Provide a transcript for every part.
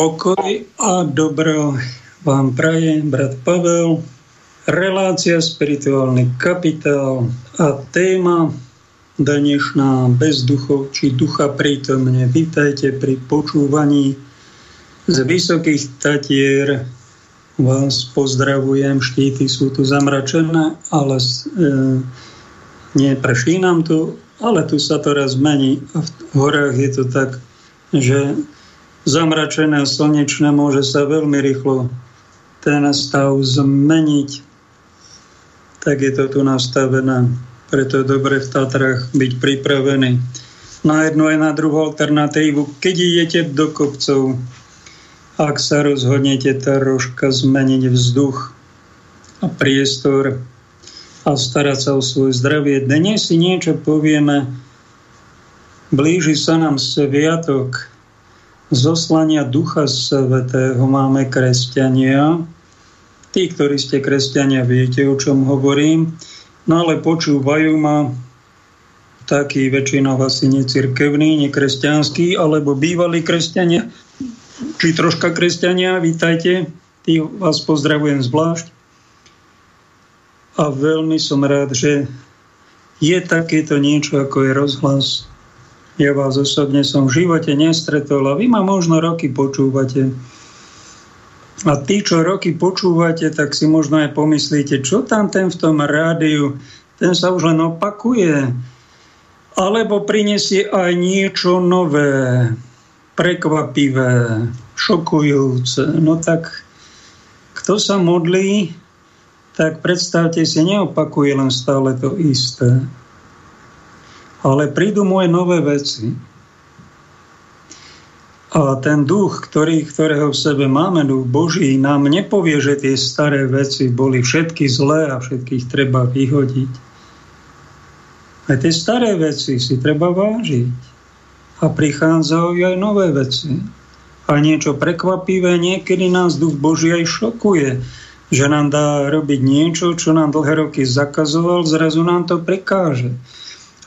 Pokoj a dobro vám praje brat Pavel, relácia spirituálny kapitál a téma dnešná bez duchov či ducha prítomne. Vítajte pri počúvaní z Vysokých Tatier. Vás pozdravujem, štíty sú tu zamračené, ale e, nie nám tu, ale tu sa to raz mení a v horách je to tak, že zamračené slnečné môže sa veľmi rýchlo ten stav zmeniť. Tak je to tu nastavené. Preto je dobre v Tatrách byť pripravený na jednu aj na druhú alternatívu. Keď idete do kopcov, ak sa rozhodnete troška zmeniť vzduch a priestor a starať sa o svoje zdravie. Dnes si niečo povieme, blíži sa nám sviatok, zoslania Ducha Svetého máme kresťania. Tí, ktorí ste kresťania, viete, o čom hovorím. No ale počúvajú ma takí väčšinou asi necirkevní, nekresťanskí, alebo bývalí kresťania, či troška kresťania, vítajte, tí vás pozdravujem zvlášť. A veľmi som rád, že je takéto niečo, ako je rozhlas ja vás osobne som v živote nestretol a vy ma možno roky počúvate. A tí, čo roky počúvate, tak si možno aj pomyslíte, čo tam ten v tom rádiu, ten sa už len opakuje. Alebo prinesie aj niečo nové, prekvapivé, šokujúce. No tak kto sa modlí, tak predstavte si, neopakuje len stále to isté ale prídu moje nové veci. A ten duch, ktorý, ktorého v sebe máme, duch Boží, nám nepovie, že tie staré veci boli všetky zlé a všetkých treba vyhodiť. Aj tie staré veci si treba vážiť. A prichádzajú aj nové veci. A niečo prekvapivé, niekedy nás duch Boží aj šokuje, že nám dá robiť niečo, čo nám dlhé roky zakazoval, zrazu nám to prekáže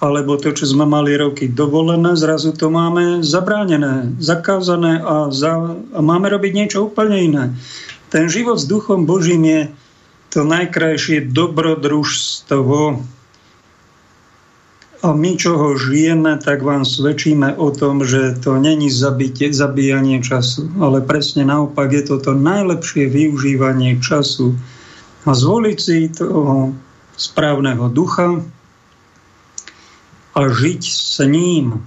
alebo to, čo sme mali roky dovolené, zrazu to máme zabránené, zakázané a, za, a máme robiť niečo úplne iné. Ten život s Duchom Božím je to najkrajšie dobrodružstvo. A my, čo ho žijeme, tak vám svedčíme o tom, že to není zabite, zabíjanie času, ale presne naopak je to to najlepšie využívanie času a zvoliť si toho správneho ducha, a žiť s ním,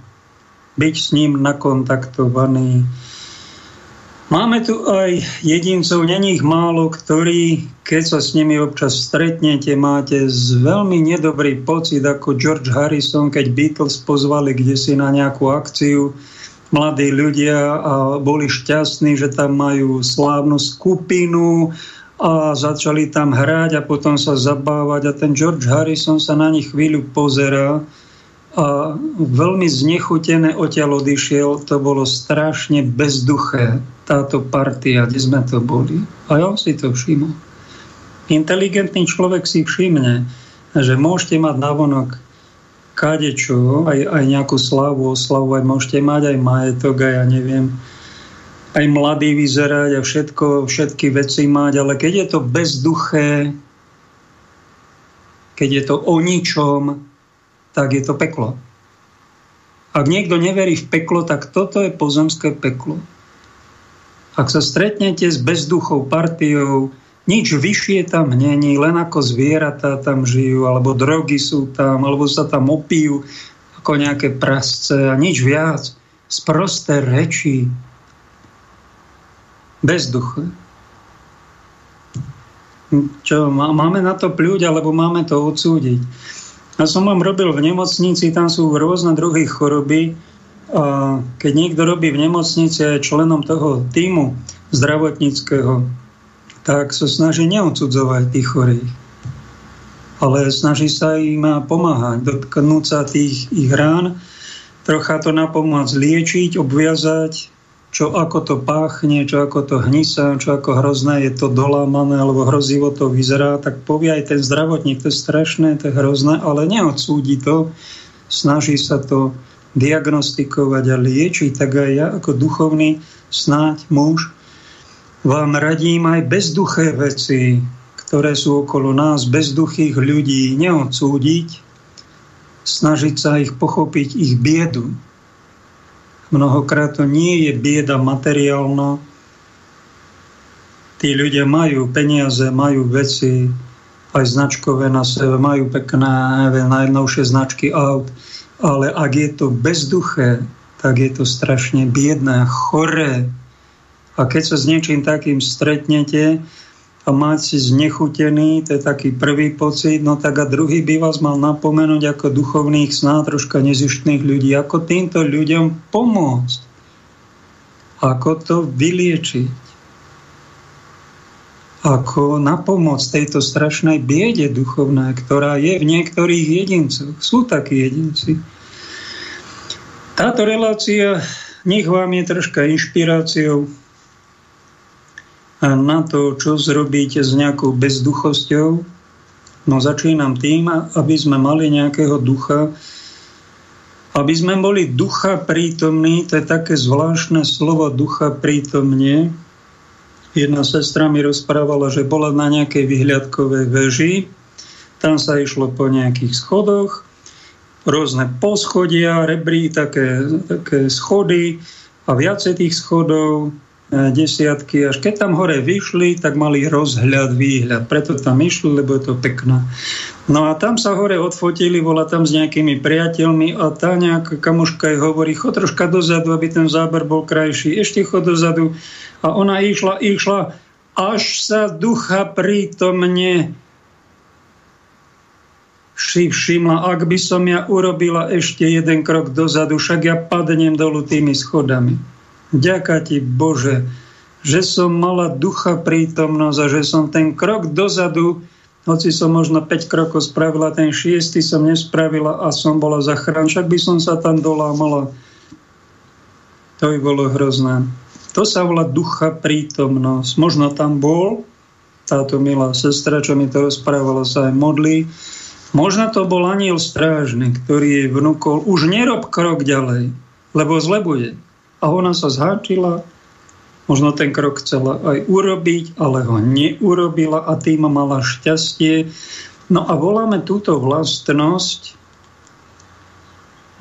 byť s ním nakontaktovaný. Máme tu aj jedincov, není ich málo, ktorí, keď sa s nimi občas stretnete, máte z veľmi nedobrý pocit, ako George Harrison, keď Beatles pozvali kde si na nejakú akciu, mladí ľudia a boli šťastní, že tam majú slávnu skupinu a začali tam hrať a potom sa zabávať a ten George Harrison sa na nich chvíľu pozerá a veľmi znechutené odtiaľ odišiel. To bolo strašne bezduché, táto partia, kde sme to boli. A ja si to všimol. Inteligentný človek si všimne, že môžete mať navonok kadečo, aj, aj nejakú slavu, oslavu, aj môžete mať aj majetok, aj ja neviem, aj mladý vyzerať a všetko, všetky veci mať, ale keď je to bezduché, keď je to o ničom, tak je to peklo. Ak niekto neverí v peklo, tak toto je pozemské peklo. Ak sa stretnete s bezduchou partiou, nič vyššie tam není, len ako zvieratá tam žijú, alebo drogy sú tam, alebo sa tam opijú ako nejaké prasce a nič viac. Sprosté reči. Bezduché. Čo, máme na to pľúť, alebo máme to odsúdiť? Ja som vám robil v nemocnici, tam sú rôzne druhy choroby. A keď niekto robí v nemocnici a je členom toho týmu zdravotníckého, tak sa snaží neodsudzovať tých chorých. Ale snaží sa im pomáhať, dotknúť sa tých ich rán, trocha to napomôcť liečiť, obviazať, čo ako to páchne, čo ako to hnisa, čo ako hrozné je to dolámané, alebo hrozivo to vyzerá, tak povie aj ten zdravotník, to je strašné, to je hrozné, ale neodsúdi to, snaží sa to diagnostikovať a liečiť, tak aj ja ako duchovný snáď muž vám radím aj bezduché veci, ktoré sú okolo nás, bezduchých ľudí, neodsúdiť, snažiť sa ich pochopiť, ich biedu. Mnohokrát to nie je bieda materiálna. Tí ľudia majú peniaze, majú veci, aj značkové na sebe, majú pekné najnovšie značky aut, ale ak je to bezduché, tak je to strašne biedné, choré, a keď sa s niečím takým stretnete a máte znechutený, to je taký prvý pocit, no tak a druhý by vás mal napomenúť ako duchovných sná, troška nezištných ľudí, ako týmto ľuďom pomôcť. Ako to vyliečiť ako na pomoc tejto strašnej biede duchovnej, ktorá je v niektorých jedincoch. Sú takí jedinci. Táto relácia nech vám je troška inšpiráciou na to, čo zrobíte s nejakou bezduchosťou. No začínam tým, aby sme mali nejakého ducha, aby sme boli ducha prítomní, to je také zvláštne slovo ducha prítomne. Jedna sestra mi rozprávala, že bola na nejakej vyhliadkovej veži, tam sa išlo po nejakých schodoch, rôzne poschodia, rebrí, také, také schody a viacej tých schodov, desiatky, až keď tam hore vyšli, tak mali rozhľad, výhľad. Preto tam išli, lebo je to pekné. No a tam sa hore odfotili, bola tam s nejakými priateľmi a tá nejaká kamoška jej hovorí, chod troška dozadu, aby ten záber bol krajší. Ešte chod dozadu. A ona išla, išla, až sa ducha prítomne si všimla, ak by som ja urobila ešte jeden krok dozadu, však ja padnem dolu tými schodami. Ďaká ti Bože, že som mala ducha prítomnosť a že som ten krok dozadu, hoci som možno 5 krokov spravila, ten šiestý som nespravila a som bola zachrán, však by som sa tam dolámala. To by bolo hrozné. To sa volá ducha prítomnosť. Možno tam bol táto milá sestra, čo mi to rozprávala, sa aj modlí. Možno to bol aniel strážny, ktorý jej vnúkol, už nerob krok ďalej, lebo zle bude. A ona sa zháčila, možno ten krok chcela aj urobiť, ale ho neurobila a tým mala šťastie. No a voláme túto vlastnosť,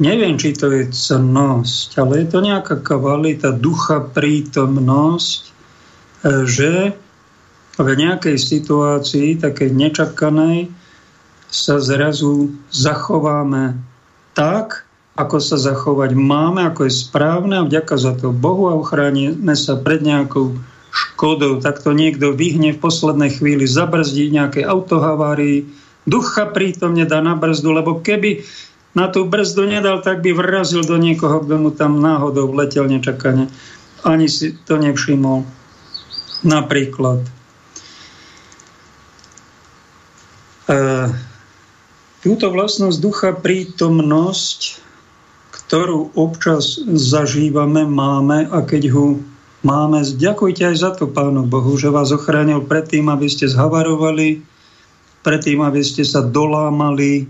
neviem, či to je cnosť, ale je to nejaká kvalita ducha, prítomnosť, e, že v nejakej situácii, takej nečakanej, sa zrazu zachováme tak, ako sa zachovať máme, ako je správne a vďaka za to Bohu a ochránime sa pred nejakou škodou. Tak to niekto vyhne v poslednej chvíli, zabrzdí nejaké autohavárii, ducha prítomne dá na brzdu, lebo keby na tú brzdu nedal, tak by vrazil do niekoho, kto mu tam náhodou vletel nečakane. Ani si to nevšimol. Napríklad. E, túto vlastnosť ducha prítomnosť ktorú občas zažívame, máme a keď ho máme, ďakujte aj za to Pánu Bohu, že vás ochránil pred tým, aby ste zhavarovali, pred tým, aby ste sa dolámali,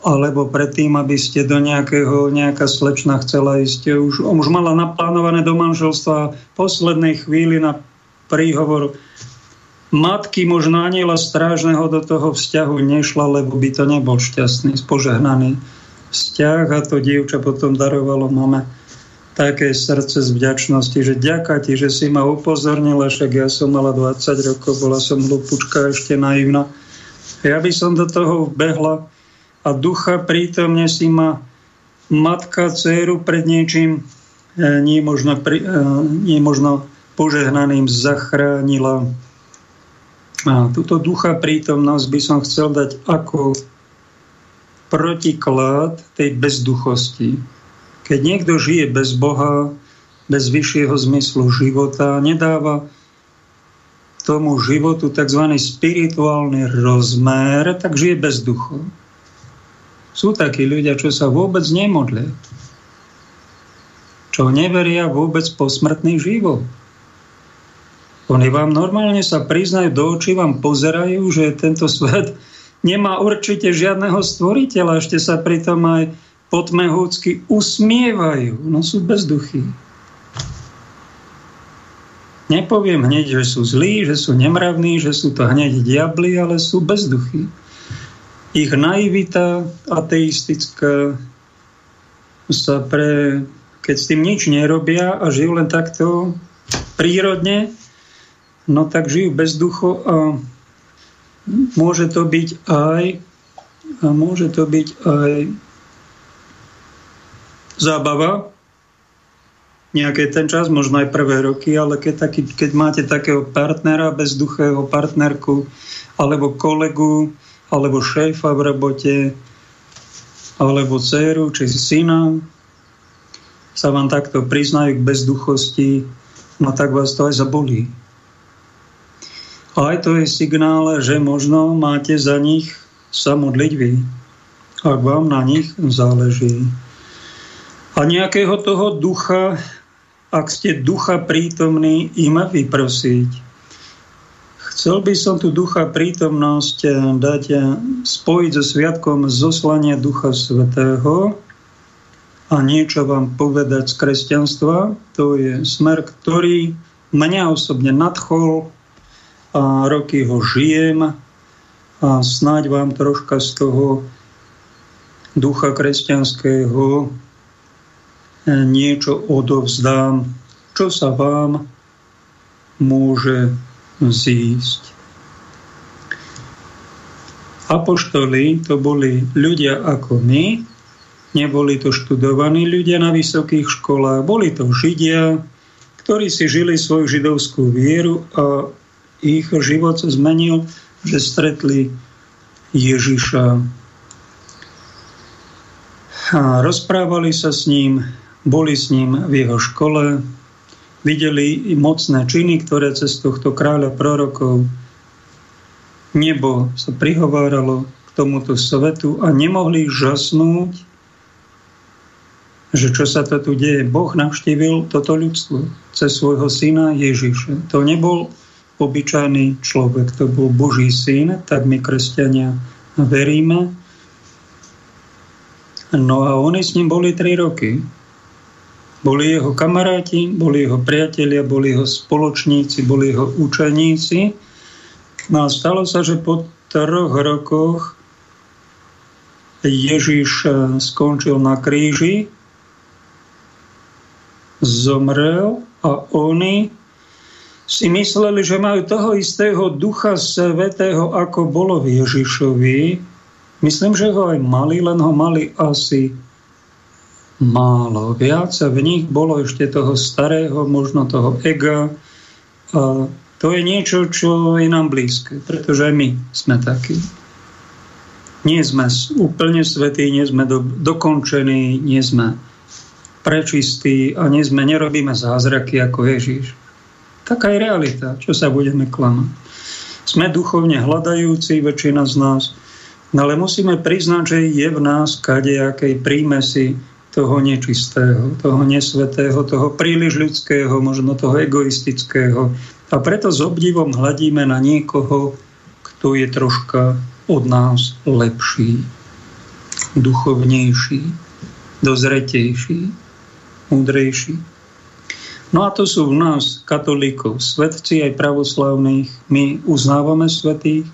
alebo predtým, aby ste do nejakého, nejaká slečna chcela ísť, už, už mala naplánované do manželstva v poslednej chvíli na príhovor. Matky možno aniela strážneho do toho vzťahu nešla, lebo by to nebol šťastný, spožehnaný vzťah a to dievča potom darovalo mame také srdce z vďačnosti, že ďaká ti, že si ma upozornila, však ja som mala 20 rokov, bola som hlupučka, ešte naivná. Ja by som do toho behla a ducha prítomne si ma matka dceru pred niečím e, nie možno, e, nie možno požehnaným zachránila. A túto ducha prítomnosť by som chcel dať ako protiklad tej bezduchosti. Keď niekto žije bez Boha, bez vyššieho zmyslu života, nedáva tomu životu tzv. spirituálny rozmer, tak žije bez duchu. Sú takí ľudia, čo sa vôbec nemodlia, čo neveria vôbec po smrtný život. Oni vám normálne sa priznajú do očí, vám pozerajú, že tento svet nemá určite žiadneho stvoriteľa, ešte sa pritom aj potmehúcky usmievajú, no sú bezduchy. Nepoviem hneď, že sú zlí, že sú nemravní, že sú to hneď diabli, ale sú bezduchy. Ich naivita ateistická sa pre, keď s tým nič nerobia a žijú len takto prírodne, no tak žijú bezducho a môže to byť aj a môže to byť aj zábava, nejaký ten čas, možno aj prvé roky, ale keď, taký, keď máte takého partnera, bezduchého partnerku, alebo kolegu, alebo šéfa v robote, alebo dceru, či syna, sa vám takto priznajú k bezduchosti, no tak vás to aj zabolí. A aj to je signál, že možno máte za nich sa modliť vy, ak vám na nich záleží. A nejakého toho ducha ak ste ducha prítomní, im vyprosiť. Chcel by som tu ducha prítomnosť eh, dať eh, spojiť so sviatkom zoslania Ducha Svetého a niečo vám povedať z kresťanstva. To je smer, ktorý mňa osobne nadchol roky ho žijem a snáď vám troška z toho ducha kresťanského niečo odovzdám, čo sa vám môže zísť. Apoštoli to boli ľudia ako my, neboli to študovaní ľudia na vysokých školách, boli to Židia, ktorí si žili svoju židovskú vieru a ich život zmenil, že stretli Ježiša. A rozprávali sa s ním, boli s ním v jeho škole, videli mocné činy, ktoré cez tohto kráľa prorokov nebo sa prihováralo k tomuto svetu a nemohli žasnúť, že čo sa to tu deje. Boh navštívil toto ľudstvo cez svojho syna Ježiša. To nebol obyčajný človek, to bol Boží syn, tak my kresťania veríme. No a oni s ním boli tri roky. Boli jeho kamaráti, boli jeho priatelia, boli jeho spoločníci, boli jeho učeníci. No a stalo sa, že po troch rokoch Ježiš eh, skončil na kríži, zomrel a oni si mysleli, že majú toho istého ducha svetého, ako bolo v Ježišovi. Myslím, že ho aj mali, len ho mali asi málo. Viac v nich bolo ešte toho starého, možno toho ega. A to je niečo, čo je nám blízke, pretože aj my sme takí. Nie sme úplne svetí, nie sme do, dokončení, nie sme prečistí a nie sme, nerobíme zázraky ako Ježíš. Taká je realita, čo sa budeme klamať. Sme duchovne hľadajúci, väčšina z nás, no ale musíme priznať, že je v nás kadejakej prímesi toho nečistého, toho nesvetého, toho príliš ľudského, možno toho egoistického. A preto s obdivom hľadíme na niekoho, kto je troška od nás lepší, duchovnejší, dozretejší, múdrejší. No a to sú v nás katolíkov, svetci aj pravoslavných. My uznávame svetých.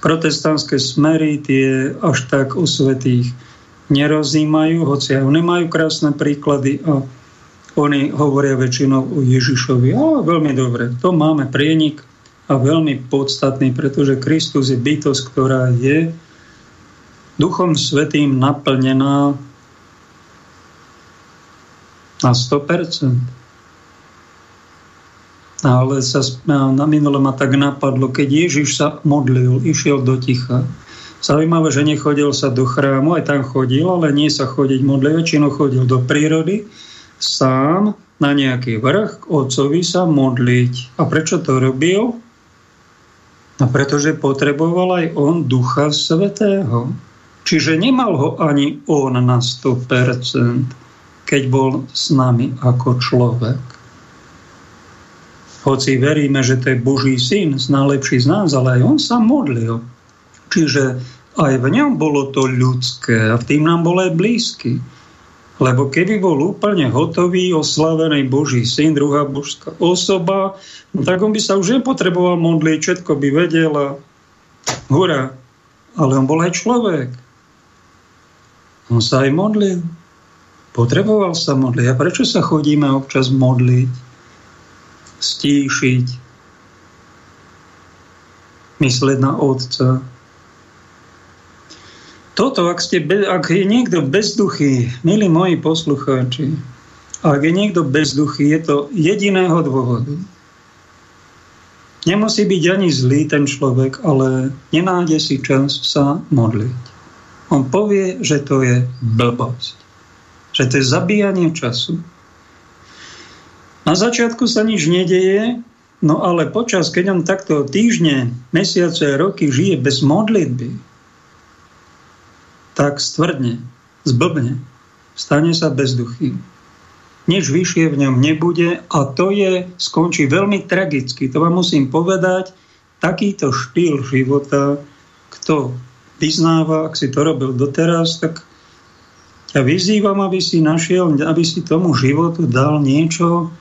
Protestantské smery tie až tak o svetých nerozímajú, hoci aj oni majú krásne príklady a oni hovoria väčšinou o Ježišovi. A veľmi dobre, to máme prienik a veľmi podstatný, pretože Kristus je bytosť, ktorá je Duchom Svetým naplnená na 100%. Ale sa, na minule ma tak napadlo, keď Ježiš sa modlil, išiel do ticha, Zaujímavé, že nechodil sa do chrámu, aj tam chodil, ale nie sa chodiť modliť, väčšinou chodil do prírody, sám na nejaký vrch k otcovi sa modliť. A prečo to robil? No pretože potreboval aj on Ducha Svetého. Čiže nemal ho ani on na 100%, keď bol s nami ako človek. Hoci veríme, že to je Boží syn, najlepší z nás, ale aj on sa modlil. Čiže aj v ňom bolo to ľudské a v tým nám bol aj blízky. Lebo keby bol úplne hotový, oslavený Boží syn, druhá božská osoba, no tak on by sa už nepotreboval modliť, všetko by vedel a hurá. Ale on bol aj človek. On sa aj modlil. Potreboval sa modliť. A prečo sa chodíme občas modliť? Stíšiť. Mysleť na Otca toto, ak, ste, ak je niekto bezduchý, milí moji poslucháči, ak je niekto bezduchý, je to jediného dôvodu. Nemusí byť ani zlý ten človek, ale nenájde si čas sa modliť. On povie, že to je blbosť. Že to je zabíjanie času. Na začiatku sa nič nedeje, no ale počas, keď on takto týždne, mesiace, roky žije bez modlitby, tak stvrdne, zblbne, stane sa bezduchý. Nič vyššie v ňom nebude a to je, skončí veľmi tragicky. To vám musím povedať, takýto štýl života, kto vyznáva, ak si to robil doteraz, tak ťa vyzývam, aby si našiel, aby si tomu životu dal niečo,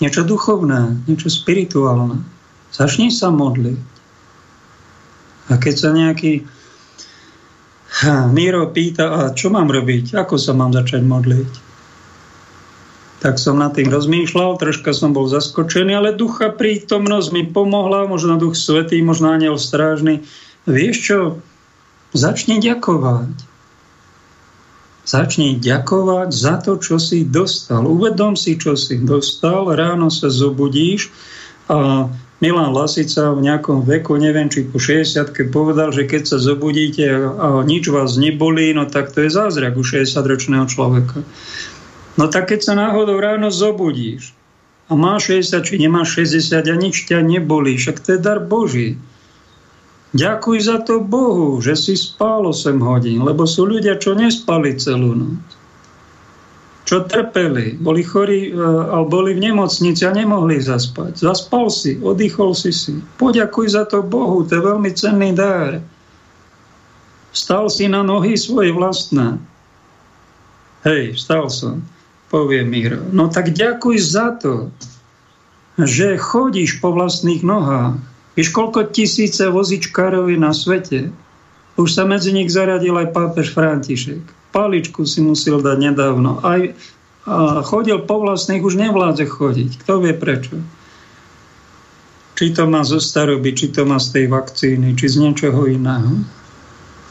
niečo duchovné, niečo spirituálne. Začni sa modliť. A keď sa nejaký Miro pýta, a čo mám robiť? Ako sa mám začať modliť? Tak som nad tým rozmýšľal, troška som bol zaskočený, ale ducha prítomnosť mi pomohla, možno duch svetý, možno aniel strážny. Vieš čo? Začni ďakovať. Začni ďakovať za to, čo si dostal. Uvedom si, čo si dostal. Ráno sa zobudíš a Milan Lasica v nejakom veku, neviem, či po 60 povedal, že keď sa zobudíte a nič vás nebolí, no tak to je zázrak u 60-ročného človeka. No tak keď sa náhodou ráno zobudíš a máš 60 či nemáš 60 a nič ťa nebolí, však to je dar Boží. Ďakuj za to Bohu, že si spál 8 hodín, lebo sú ľudia, čo nespali celú noc čo trpeli, boli chorí e, alebo boli v nemocnici a nemohli zaspať. Zaspal si, oddychol si si. Poďakuj za to Bohu, to je veľmi cenný dar. Stal si na nohy svoje vlastné. Hej, vstal som, povie Miro. No tak ďakuj za to, že chodíš po vlastných nohách. Víš, koľko tisíce vozičkárov je na svete? Už sa medzi nich zaradil aj pápež František paličku si musel dať nedávno. Aj a chodil po vlastných, už nevládze chodiť. Kto vie prečo? Či to má zo staroby, či to má z tej vakcíny, či z niečoho iného.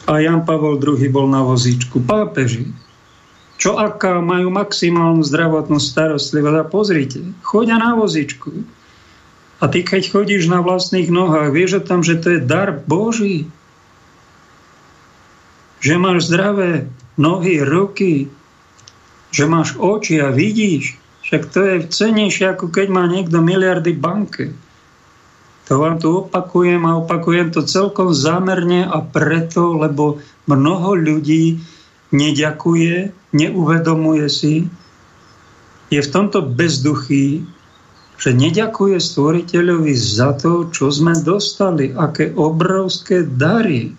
A Jan Pavol II bol na vozíčku. Pápeži, čo aká majú maximálnu zdravotnú starostlivosť. A pozrite, chodia na vozíčku. A ty, keď chodíš na vlastných nohách, vieš o tom, že to je dar Boží. Že máš zdravé nohy, ruky, že máš oči a vidíš, však to je cenejšie, ako keď má niekto miliardy banke. To vám tu opakujem a opakujem to celkom zámerne a preto, lebo mnoho ľudí neďakuje, neuvedomuje si, je v tomto bezduchý, že neďakuje stvoriteľovi za to, čo sme dostali, aké obrovské dary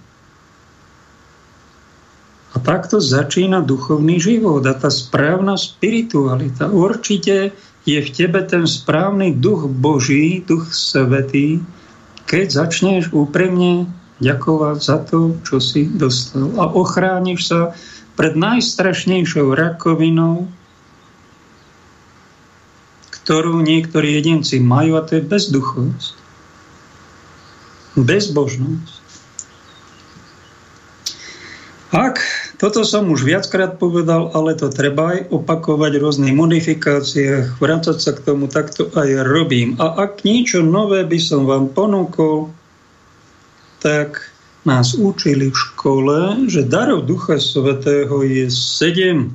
a takto začína duchovný život a tá správna spiritualita. Určite je v tebe ten správny duch Boží, duch svetý, keď začneš úprimne ďakovať za to, čo si dostal. A ochrániš sa pred najstrašnejšou rakovinou, ktorú niektorí jedinci majú, a to je bezduchovosť. Bezbožnosť. Ak, toto som už viackrát povedal, ale to treba aj opakovať v rôznych modifikáciách, vrácať sa k tomu, takto aj robím. A ak niečo nové by som vám ponúkol, tak nás učili v škole, že darov Ducha Svetého je sedem.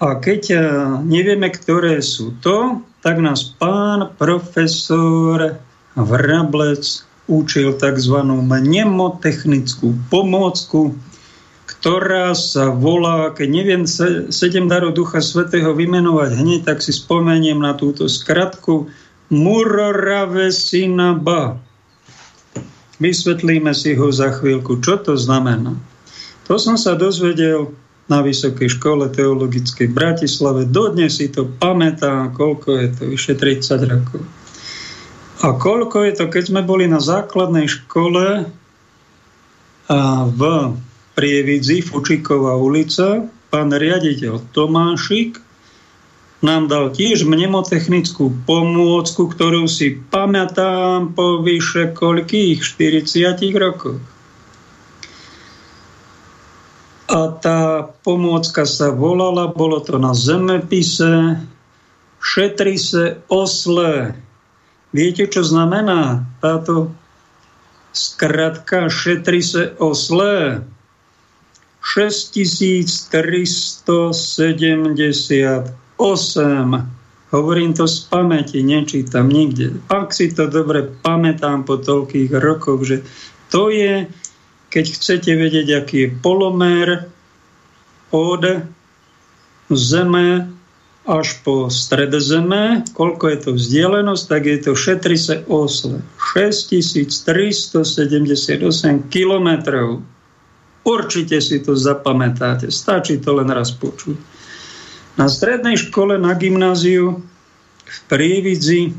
A keď nevieme, ktoré sú to, tak nás pán profesor Vrablec učil tzv. mnemotechnickú pomôcku, ktorá sa volá, keď neviem sedem darov Ducha Svetého vymenovať hneď, tak si spomeniem na túto skratku Muroravesinaba. Vysvetlíme si ho za chvíľku, čo to znamená. To som sa dozvedel na Vysokej škole teologickej v Bratislave. Dodnes si to pamätám, koľko je to, vyše 30 rokov. A koľko je to, keď sme boli na základnej škole v Prievidzi, Fučíková ulica, pán riaditeľ Tomášik nám dal tiež mnemotechnickú pomôcku, ktorú si pamätám po vyše koľkých 40 rokoch. A tá pomôcka sa volala, bolo to na zemepise, šetri se osle. Viete, čo znamená táto skratka šetri se osle? 6378. Hovorím to z pamäti, nečítam nikde. Ak si to dobre pamätám po toľkých rokoch, že to je keď chcete vedieť, aký je polomer od Zeme až po stred Zeme, koľko je to vzdialenosť, tak je to šetri se osle. 6378 kilometrov. Určite si to zapamätáte. Stačí to len raz počuť. Na strednej škole, na gymnáziu v Prievidzi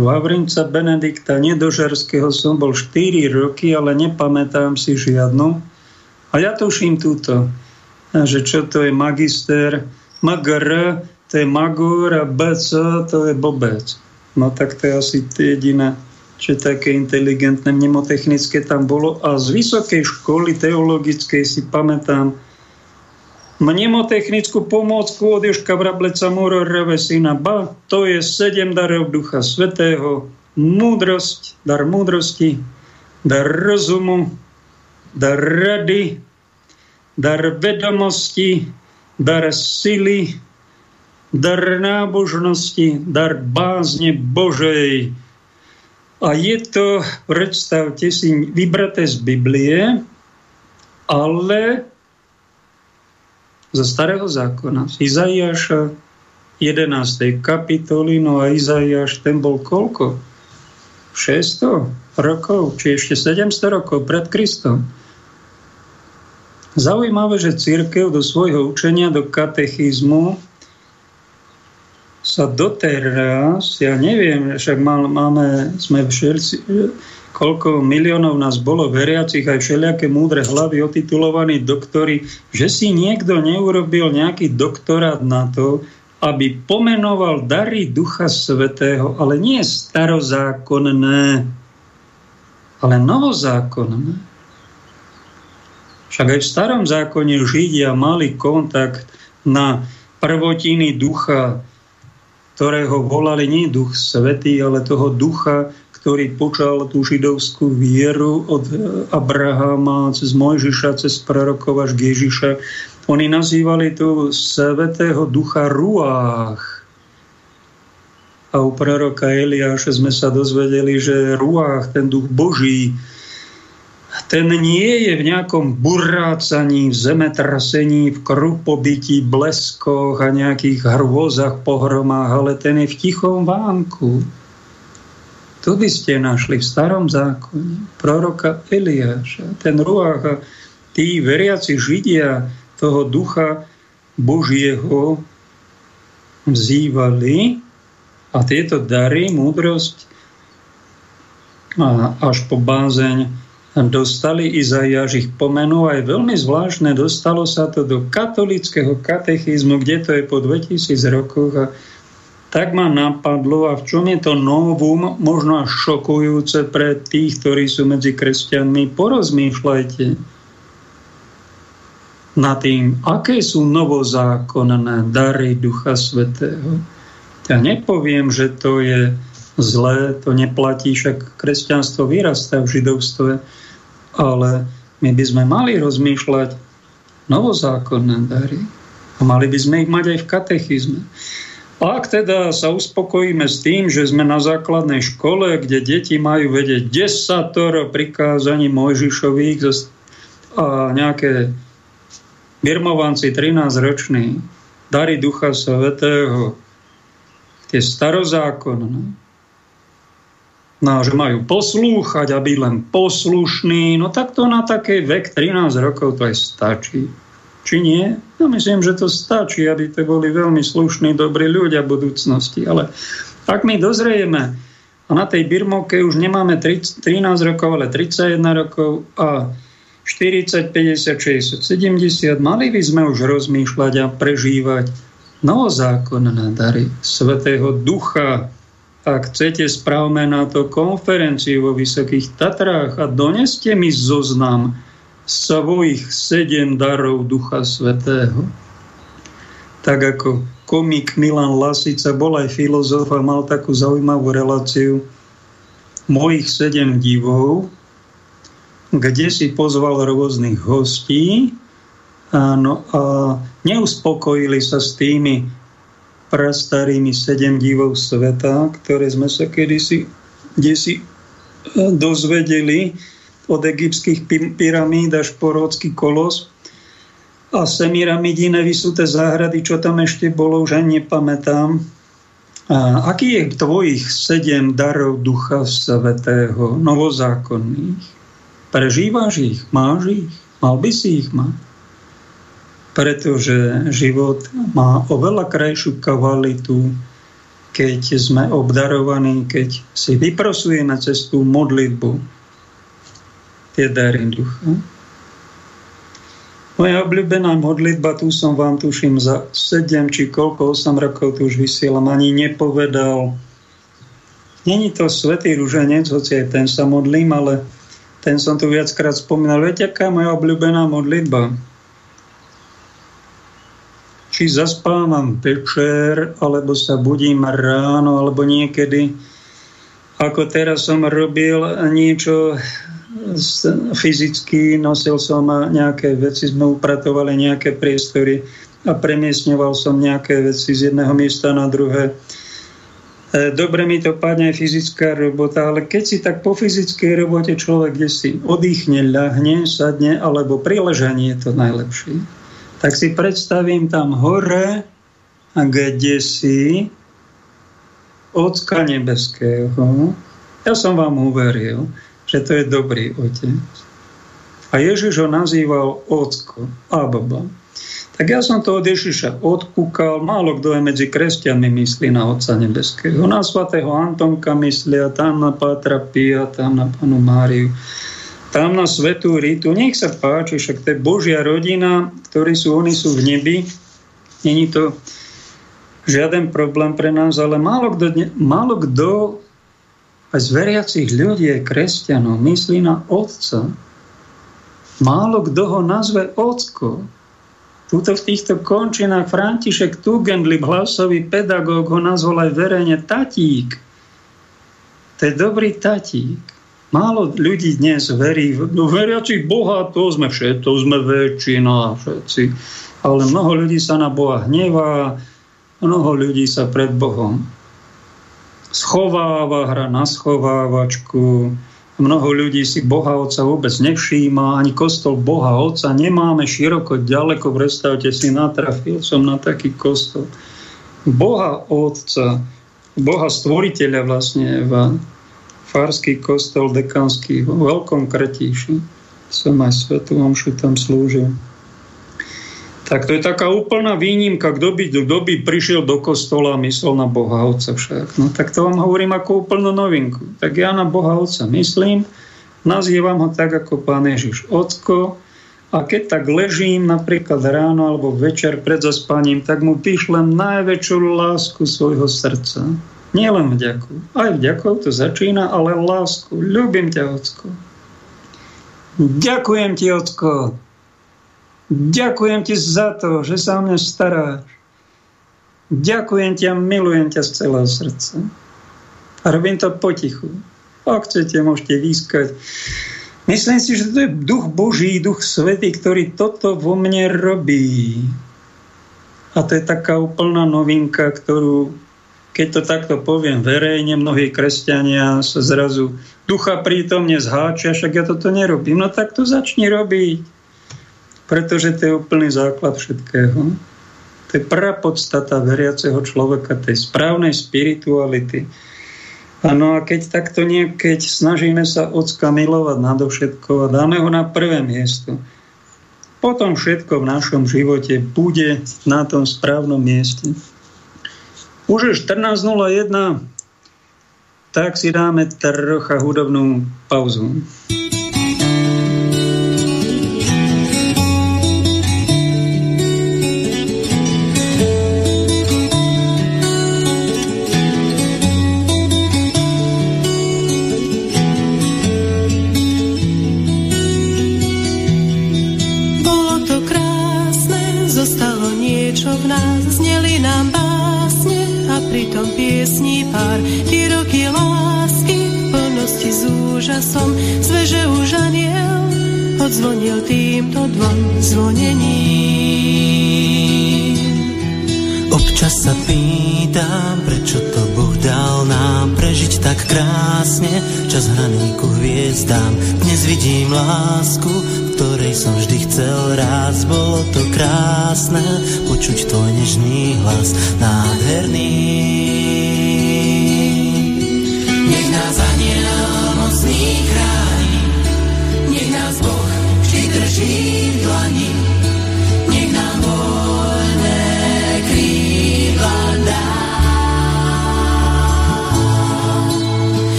Vavrinca Benedikta Nedožerského som bol 4 roky, ale nepamätám si žiadnu. A ja tuším túto, že čo to je magister, magr, to je magor a bec, to je bobec. No tak to je asi jediné, čo také inteligentné mnemotechnické tam bolo. A z vysokej školy teologickej si pamätám, mnemotechnickú pomôcku od Joška Vrableca Murorove syna Ba, to je sedem darov Ducha Svetého, múdrosť, dar múdrosti, dar rozumu, dar rady, dar vedomosti, dar sily, dar nábožnosti, dar bázne Božej. A je to, predstavte si, vybraté z Biblie, ale zo starého zákona, z Izaiáša 11. kapitoly, no a Izaiáš ten bol koľko? 600 rokov, či ešte 700 rokov pred Kristom. Zaujímavé, že církev do svojho učenia, do katechizmu sa doteraz, ja neviem, však máme, sme všetci, koľko miliónov nás bolo veriacich, aj všelijaké múdre hlavy otitulovaní doktory, že si niekto neurobil nejaký doktorát na to, aby pomenoval dary Ducha Svetého, ale nie starozákonné, ale novozákonné. Však aj v starom zákone Židia mali kontakt na prvotiny ducha, ktorého volali nie duch svetý, ale toho ducha, ktorý počal tú židovskú vieru od Abrahama cez Mojžiša, cez prorokov až k Ježiša. Oni nazývali tu Svetého Ducha Ruách. A u proroka Eliáša sme sa dozvedeli, že Ruách, ten duch Boží, ten nie je v nejakom burácaní, v zemetrasení, v krupobytí, bleskoch a nejakých hrôzach, pohromách, ale ten je v tichom vánku tu by ste našli v starom zákone proroka Eliáša, ten ruách a tí veriaci Židia toho ducha Božieho vzývali a tieto dary, múdrosť a až po bázeň dostali Izaiáš ich pomenul aj veľmi zvláštne, dostalo sa to do katolického katechizmu, kde to je po 2000 rokoch a tak ma napadlo, a v čom je to novum, možno až šokujúce pre tých, ktorí sú medzi kresťanmi, porozmýšľajte na tým, aké sú novozákonné dary Ducha Svetého. Ja nepoviem, že to je zlé, to neplatí, však kresťanstvo vyrastá v židovstve, ale my by sme mali rozmýšľať novozákonné dary. A mali by sme ich mať aj v katechizme. Ak teda sa uspokojíme s tým, že sme na základnej škole, kde deti majú vedieť 10 prikázaní Mojžišových a nejaké birmovanci 13 roční, dary Ducha Svetého, tie starozákonné, no, že majú poslúchať a byť len poslušný, no tak to na taký vek 13 rokov to aj stačí. Či nie? No myslím, že to stačí, aby to boli veľmi slušní, dobrí ľudia v budúcnosti. Ale ak my dozrieme a na tej Birmovke už nemáme 30, 13 rokov, ale 31 rokov a 40, 50, 60, 70, mali by sme už rozmýšľať a prežívať novozákonné dary Svetého Ducha, ak chcete, spravme na to konferenciu vo Vysokých Tatrách a doneste mi zoznam svojich sedem darov Ducha Svetého. Tak ako komik Milan Lasica bol aj filozof a mal takú zaujímavú reláciu mojich sedem divov, kde si pozval rôznych hostí áno, a neuspokojili sa s tými prastarými sedem divov sveta, ktoré sme sa kedysi si e, dozvedeli od egyptských pyramíd až po ródsky kolos a semiramidine vysuté záhrady, čo tam ešte bolo, už ani nepamätám. A aký je tvojich sedem darov Ducha Svetého, novozákonných? Prežívaš ich? Máš ich? Mal by si ich mať? pretože život má oveľa krajšiu kvalitu, keď sme obdarovaní, keď si vyprosujeme cez tú modlitbu tie dary ducha. Moja obľúbená modlitba, tu som vám tuším za 7 či koľko, 8 rokov tu už vysielam, ani nepovedal. Není to svetý ruženec, hoci aj ten sa modlím, ale ten som tu viackrát spomínal. Viete, aká je moja obľúbená modlitba? či zaspávam večer, alebo sa budím ráno, alebo niekedy, ako teraz som robil niečo fyzicky, nosil som nejaké veci, sme upratovali nejaké priestory a premiesňoval som nejaké veci z jedného miesta na druhé. E, dobre mi to padne aj fyzická robota, ale keď si tak po fyzickej robote človek kde si oddychne, ľahne, sadne, alebo pri ležaní je to najlepšie tak si predstavím tam hore, kde si Ocka nebeského. Ja som vám uveril, že to je dobrý otec. A Ježiš ho nazýval Ocko, Abba. Tak ja som to od Ježiša odkúkal. Málo kto je medzi kresťanmi myslí na Otca Nebeského. Na svatého Antonka myslia, tam na Pátra Pia, tam na Panu Máriu tam na svetú Ritu. Nech sa páči, však to je Božia rodina, ktorí sú, oni sú v nebi. Není to žiaden problém pre nás, ale málo kto, málo kto aj z veriacich ľudí, kresťanov, myslí na Otca. Málo kto ho nazve Ocko. Tuto v týchto končinách František Tugendlib, hlasový pedagóg, ho nazval aj verejne tatík. To je dobrý tatík. Málo ľudí dnes verí, no veriaci Boha, to sme všetko, to sme väčšina, všetci. Ale mnoho ľudí sa na Boha hnevá, mnoho ľudí sa pred Bohom schováva, hra na schovávačku, mnoho ľudí si Boha Otca vôbec nevšíma, ani kostol Boha Otca nemáme široko, ďaleko, predstavte si, natrafil som na taký kostol. Boha Otca, Boha Stvoriteľa vlastne v farský kostol dekanský vo Veľkom Kretíši. Som aj Svetu Omšu tam slúžil. Tak to je taká úplná výnimka, kto by, kto by prišiel do kostola a myslel na Boha Otca však. No tak to vám hovorím ako úplnú novinku. Tak ja na Boha Otca myslím, nazývam ho tak ako Pán Ježiš Ocko a keď tak ležím napríklad ráno alebo večer pred zaspaním, tak mu píšlem najväčšiu lásku svojho srdca nie len vďaku. Aj vďakou to začína, ale lásku. Ľubím ťa, Ocko. Ďakujem ti, Ocko. Ďakujem ti za to, že sa o mňa staráš. Ďakujem ti a milujem ťa z celého srdca. A robím to potichu. Ak chcete, môžete výskať. Myslím si, že to je duch Boží, duch Svetý, ktorý toto vo mne robí. A to je taká úplná novinka, ktorú keď to takto poviem verejne, mnohí kresťania sa zrazu ducha prítomne zháčia, však ja toto nerobím. No tak to začni robiť, pretože to je úplný základ všetkého. To je prapodstata veriaceho človeka, tej správnej spirituality. Áno a keď takto nie, keď snažíme sa ocka milovať nadovšetko a dáme ho na prvé miesto, potom všetko v našom živote bude na tom správnom mieste. Už je 14.01, tak si dáme trocha hudobnú pauzu. Týmto dvom zvonením. Občas sa pýtam, prečo to Boh dal nám prežiť tak krásne, čas hraný ku hviezdám. Dnes vidím lásku, ktorej som vždy chcel raz, bolo to krásne, počuť tvoj nežný hlas, nádherný.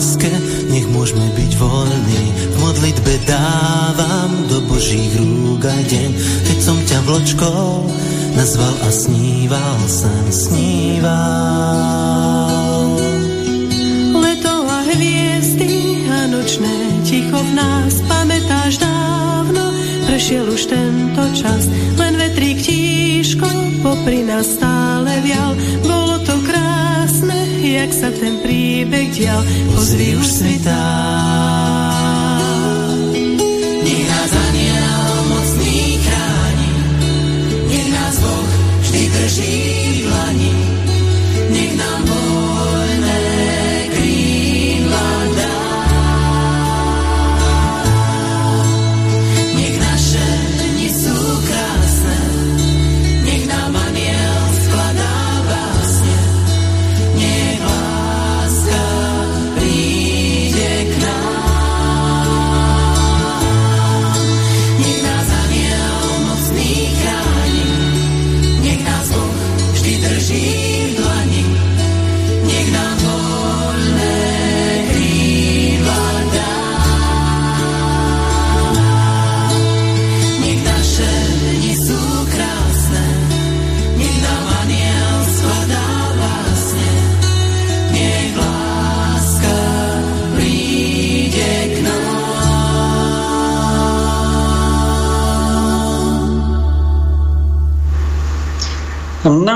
Láske, nech môžeme byť voľní. V modlitbe dávam do Božích rúk aj deň, keď som ťa vločkou nazval a sníval sem, sníval. Leto a hviezdy a nočné ticho v nás pamätáš dávno, prešiel už tento čas, len vetrík tíško popri nás stále vial, jak sa ten príbeh dial, pozri už svitá. Nech nás aniel mocný chráni, nech nás Boh vždy drží v dlani,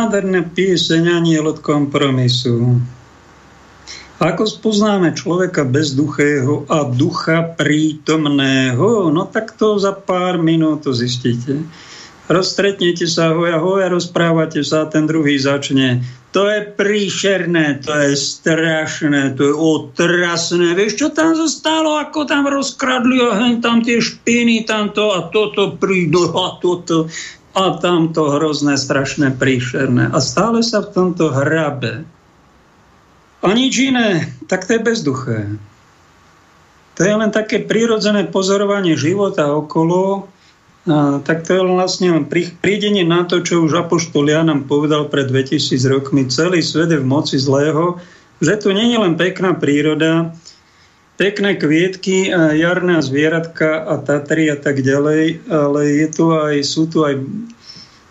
Nádherná pieseň aniel od kompromisu. Ako spoznáme človeka bezduchého a ducha prítomného? No tak to za pár minút to zistíte. Rozstretnete sa hoja hoja, rozprávate sa a ten druhý začne. To je príšerné, to je strašné, to je otrasné. Vieš, čo tam zostalo, ako tam rozkradli a tam tie špiny, tamto a toto prídu a toto a tamto hrozné, strašné, príšerné. A stále sa v tomto hrabe. A nič iné, tak to je bezduché. To je len také prirodzené pozorovanie života okolo, a, tak to je vlastne prídenie na to, čo už Apoštol Jan nám povedal pred 2000 rokmi. Celý svet je v moci zlého, že tu nie je len pekná príroda, pekné kvietky, a jarné zvieratka a Tatry a tak ďalej, ale je tu aj, sú tu aj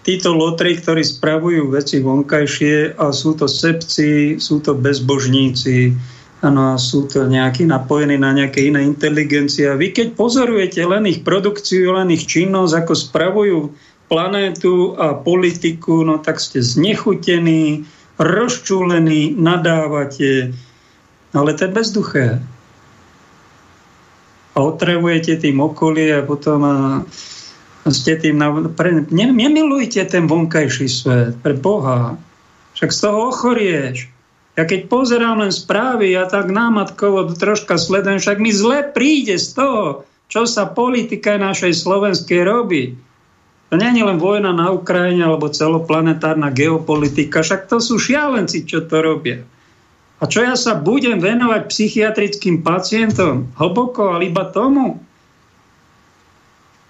títo lotry, ktorí spravujú veci vonkajšie a sú to sebci, sú to bezbožníci, ano, a sú to nejakí napojení na nejaké iné inteligencie. A vy keď pozorujete len ich produkciu, len ich činnosť, ako spravujú planétu a politiku, no tak ste znechutení, rozčúlení, nadávate, ale to je bezduché a otravujete tým okolie a potom a Ste tým na, pre, ne, nemilujte ten vonkajší svet, pre Boha. Však z toho ochorieš. Ja keď pozerám len správy, ja tak námatkovo troška sledujem, však mi zle príde z toho, čo sa politika našej slovenskej robí. To nie je len vojna na Ukrajine alebo celoplanetárna geopolitika, však to sú šialenci, čo to robia. A čo ja sa budem venovať psychiatrickým pacientom? Hlboko, ale iba tomu?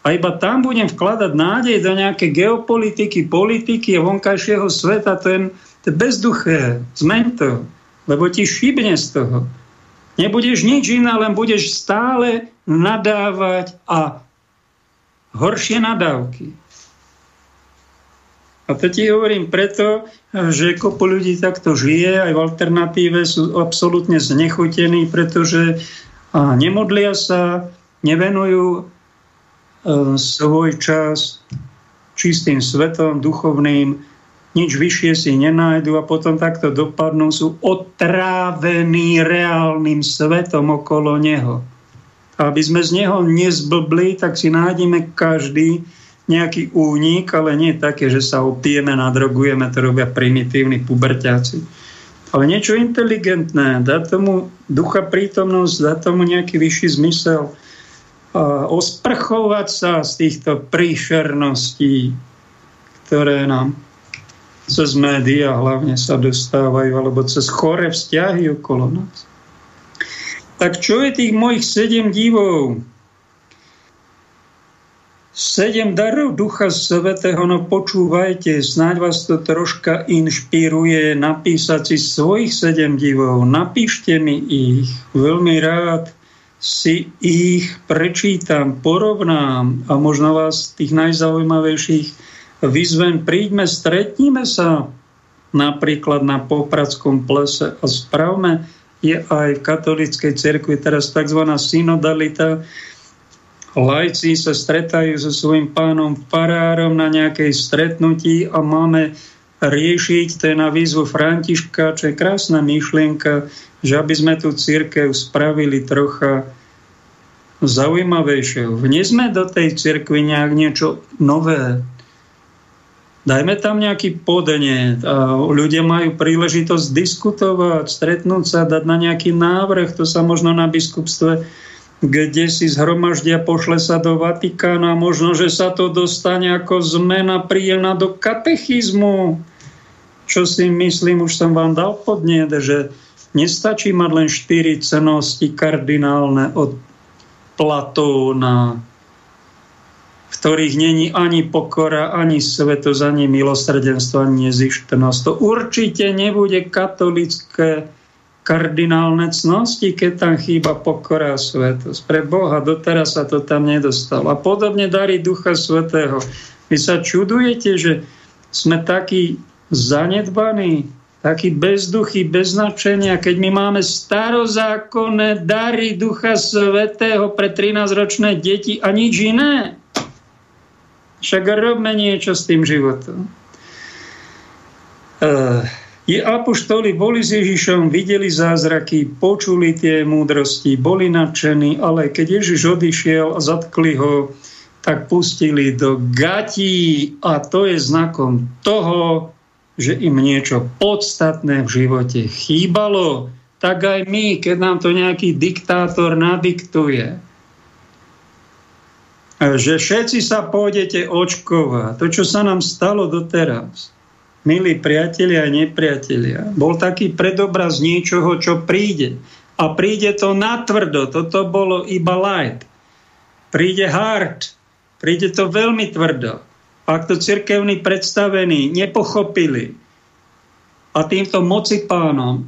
A iba tam budem vkladať nádej do nejaké geopolitiky, politiky a vonkajšieho sveta, to je, to je bezduché. Zmeň to, lebo ti šibne z toho. Nebudeš nič iné, len budeš stále nadávať a horšie nadávky. A to ti hovorím preto, že kopu ľudí takto žije, aj v alternatíve sú absolútne znechutení, pretože nemodlia sa, nevenujú E, svoj čas čistým svetom, duchovným, nič vyššie si nenájdu a potom takto dopadnú, sú otrávení reálnym svetom okolo neho. Aby sme z neho nezblbli, tak si nájdeme každý nejaký únik, ale nie také, že sa opijeme, nadrogujeme, to robia primitívni puberťáci. Ale niečo inteligentné, dá tomu ducha prítomnosť, dá tomu nejaký vyšší zmysel osprchovať sa z týchto príšerností, ktoré nám cez médiá hlavne sa dostávajú, alebo cez chore vzťahy okolo nás. Tak čo je tých mojich sedem divov? Sedem darov Ducha Svetého, no počúvajte, snáď vás to troška inšpiruje napísať si svojich sedem divov. Napíšte mi ich, veľmi rád si ich prečítam, porovnám a možno vás tých najzaujímavejších vyzvem, príďme, stretníme sa napríklad na Popradskom plese a spravme je aj v katolíckej cerkvi teraz tzv. synodalita. Lajci sa stretajú so svojím pánom farárom na nejakej stretnutí a máme riešiť, to je na výzvu Františka, čo je krásna myšlienka, že aby sme tú církev spravili trocha zaujímavejšieho. Vnesme do tej cirkvi nejak niečo nové. Dajme tam nejaký podenie. Ľudia majú príležitosť diskutovať, stretnúť sa, dať na nejaký návrh. To sa možno na biskupstve kde si zhromaždia, pošle sa do Vatikána, možno, že sa to dostane ako zmena príjemná do katechizmu. Čo si myslím, už som vám dal podnet, že Nestačí mať len štyri cenosti kardinálne od Platóna, v ktorých není ani pokora, ani svetosť, ani milosrdenstvo, ani nezištnosť. To určite nebude katolické kardinálne cnosti, keď tam chýba pokora a svetosť. Pre Boha doteraz sa to tam nedostalo. A podobne darí Ducha Svetého. Vy sa čudujete, že sme takí zanedbaní, taký bezduchý, bez značenia, keď my máme starozákonné dary Ducha Svetého pre 13-ročné deti a nič iné. Však robme niečo s tým životom. Uh, je apoštoli boli s Ježišom, videli zázraky, počuli tie múdrosti, boli nadšení, ale keď Ježiš odišiel a zatkli ho, tak pustili do gatí a to je znakom toho, že im niečo podstatné v živote chýbalo, tak aj my, keď nám to nejaký diktátor nadiktuje, že všetci sa pôjdete očkovať. To, čo sa nám stalo doteraz, milí priatelia a nepriatelia, bol taký predobraz niečoho, čo príde. A príde to natvrdo, toto bolo iba light. Príde hard, príde to veľmi tvrdo ak to cirkevní predstavení nepochopili a týmto moci pánom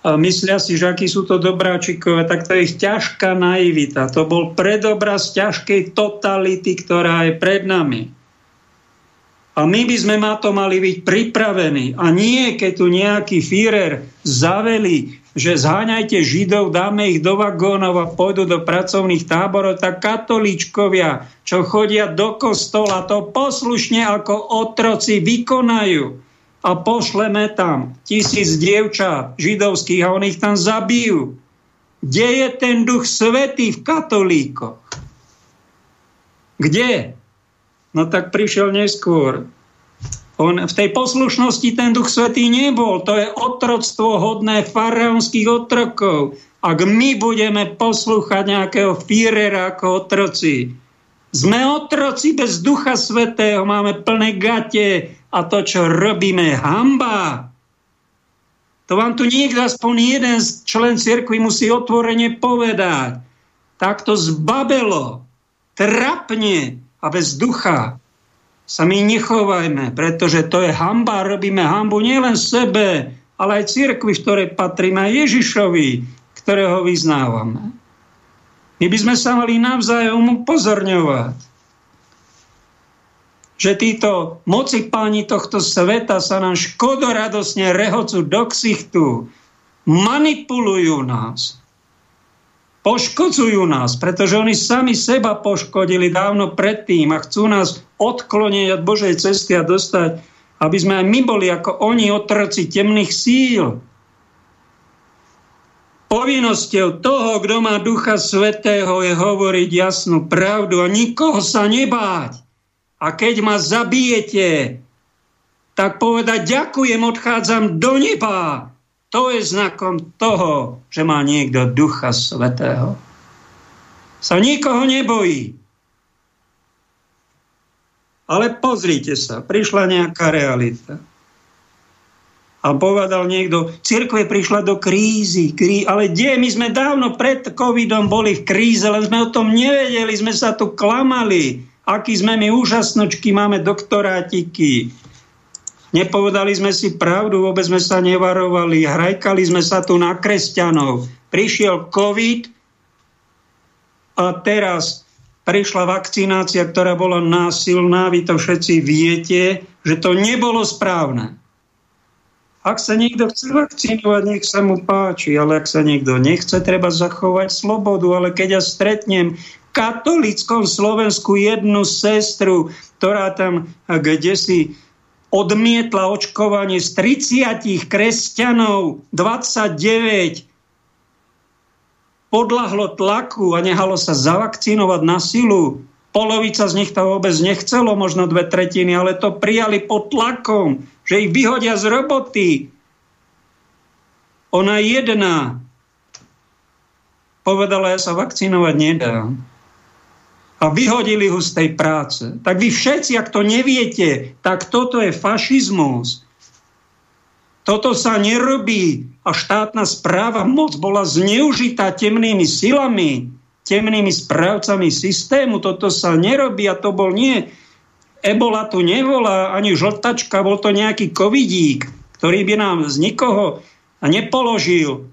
a myslia si, že akí sú to dobráčikové, tak to je ich ťažká naivita. To bol predobraz ťažkej totality, ktorá je pred nami. A my by sme na to mali byť pripravení. A nie, keď tu nejaký Führer zaveli že zháňajte Židov, dáme ich do vagónov a pôjdu do pracovných táborov, tak katolíčkovia, čo chodia do kostola, to poslušne ako otroci vykonajú. A pošleme tam tisíc dievčat židovských a oni ich tam zabijú. Kde je ten duch svetý v katolíkoch? Kde? No tak prišiel neskôr. On v tej poslušnosti ten Duch Svetý nebol. To je otroctvo hodné faraonských otrokov. Ak my budeme poslúchať nejakého Führera ako otroci, sme otroci bez Ducha Svetého, máme plné gate a to, čo robíme, hamba. To vám tu niekto, aspoň jeden člen cirkvi musí otvorene povedať. Tak to zbabelo, trapne a bez ducha sa my nechovajme, pretože to je hamba, robíme hambu nielen sebe, ale aj cirkvi, v ktorej patríme, Ježišovi, ktorého vyznávame. My by sme sa mali navzájom upozorňovať, že títo moci páni tohto sveta sa nám škodoradosne rehocú do ksichtu, manipulujú nás, poškodzujú nás, pretože oni sami seba poškodili dávno predtým a chcú nás odkloniť od Božej cesty a dostať, aby sme aj my boli ako oni otroci temných síl. Povinnosťou toho, kto má Ducha Svetého, je hovoriť jasnú pravdu a nikoho sa nebáť. A keď ma zabijete, tak povedať ďakujem, odchádzam do neba. To je znakom toho, že má niekto Ducha Svetého. Sa nikoho nebojí. Ale pozrite sa, prišla nejaká realita a povedal niekto, cirkve prišla do krízy, krí... ale kde? My sme dávno pred covidom boli v kríze, len sme o tom nevedeli, sme sa tu klamali. Aký sme my úžasnočky, máme doktorátiky. Nepovedali sme si pravdu, vôbec sme sa nevarovali, hrajkali sme sa tu na kresťanov. Prišiel covid a teraz prišla vakcinácia, ktorá bola násilná, vy to všetci viete, že to nebolo správne. Ak sa niekto chce vakcinovať, nech sa mu páči, ale ak sa niekto nechce, treba zachovať slobodu. Ale keď ja stretnem v katolickom Slovensku jednu sestru, ktorá tam kde si odmietla očkovanie z 30 kresťanov, 29 podľahlo tlaku a nehalo sa zavakcinovať na silu. Polovica z nich to vôbec nechcelo, možno dve tretiny, ale to prijali pod tlakom že ich vyhodia z roboty. Ona jedna povedala, ja sa vakcinovať nedám. A vyhodili ho z tej práce. Tak vy všetci, ak to neviete, tak toto je fašizmus. Toto sa nerobí a štátna správa moc bola zneužitá temnými silami, temnými správcami systému. Toto sa nerobí a to bol nie ebola tu nevolá, ani žltačka, bol to nejaký covidík, ktorý by nám z nikoho nepoložil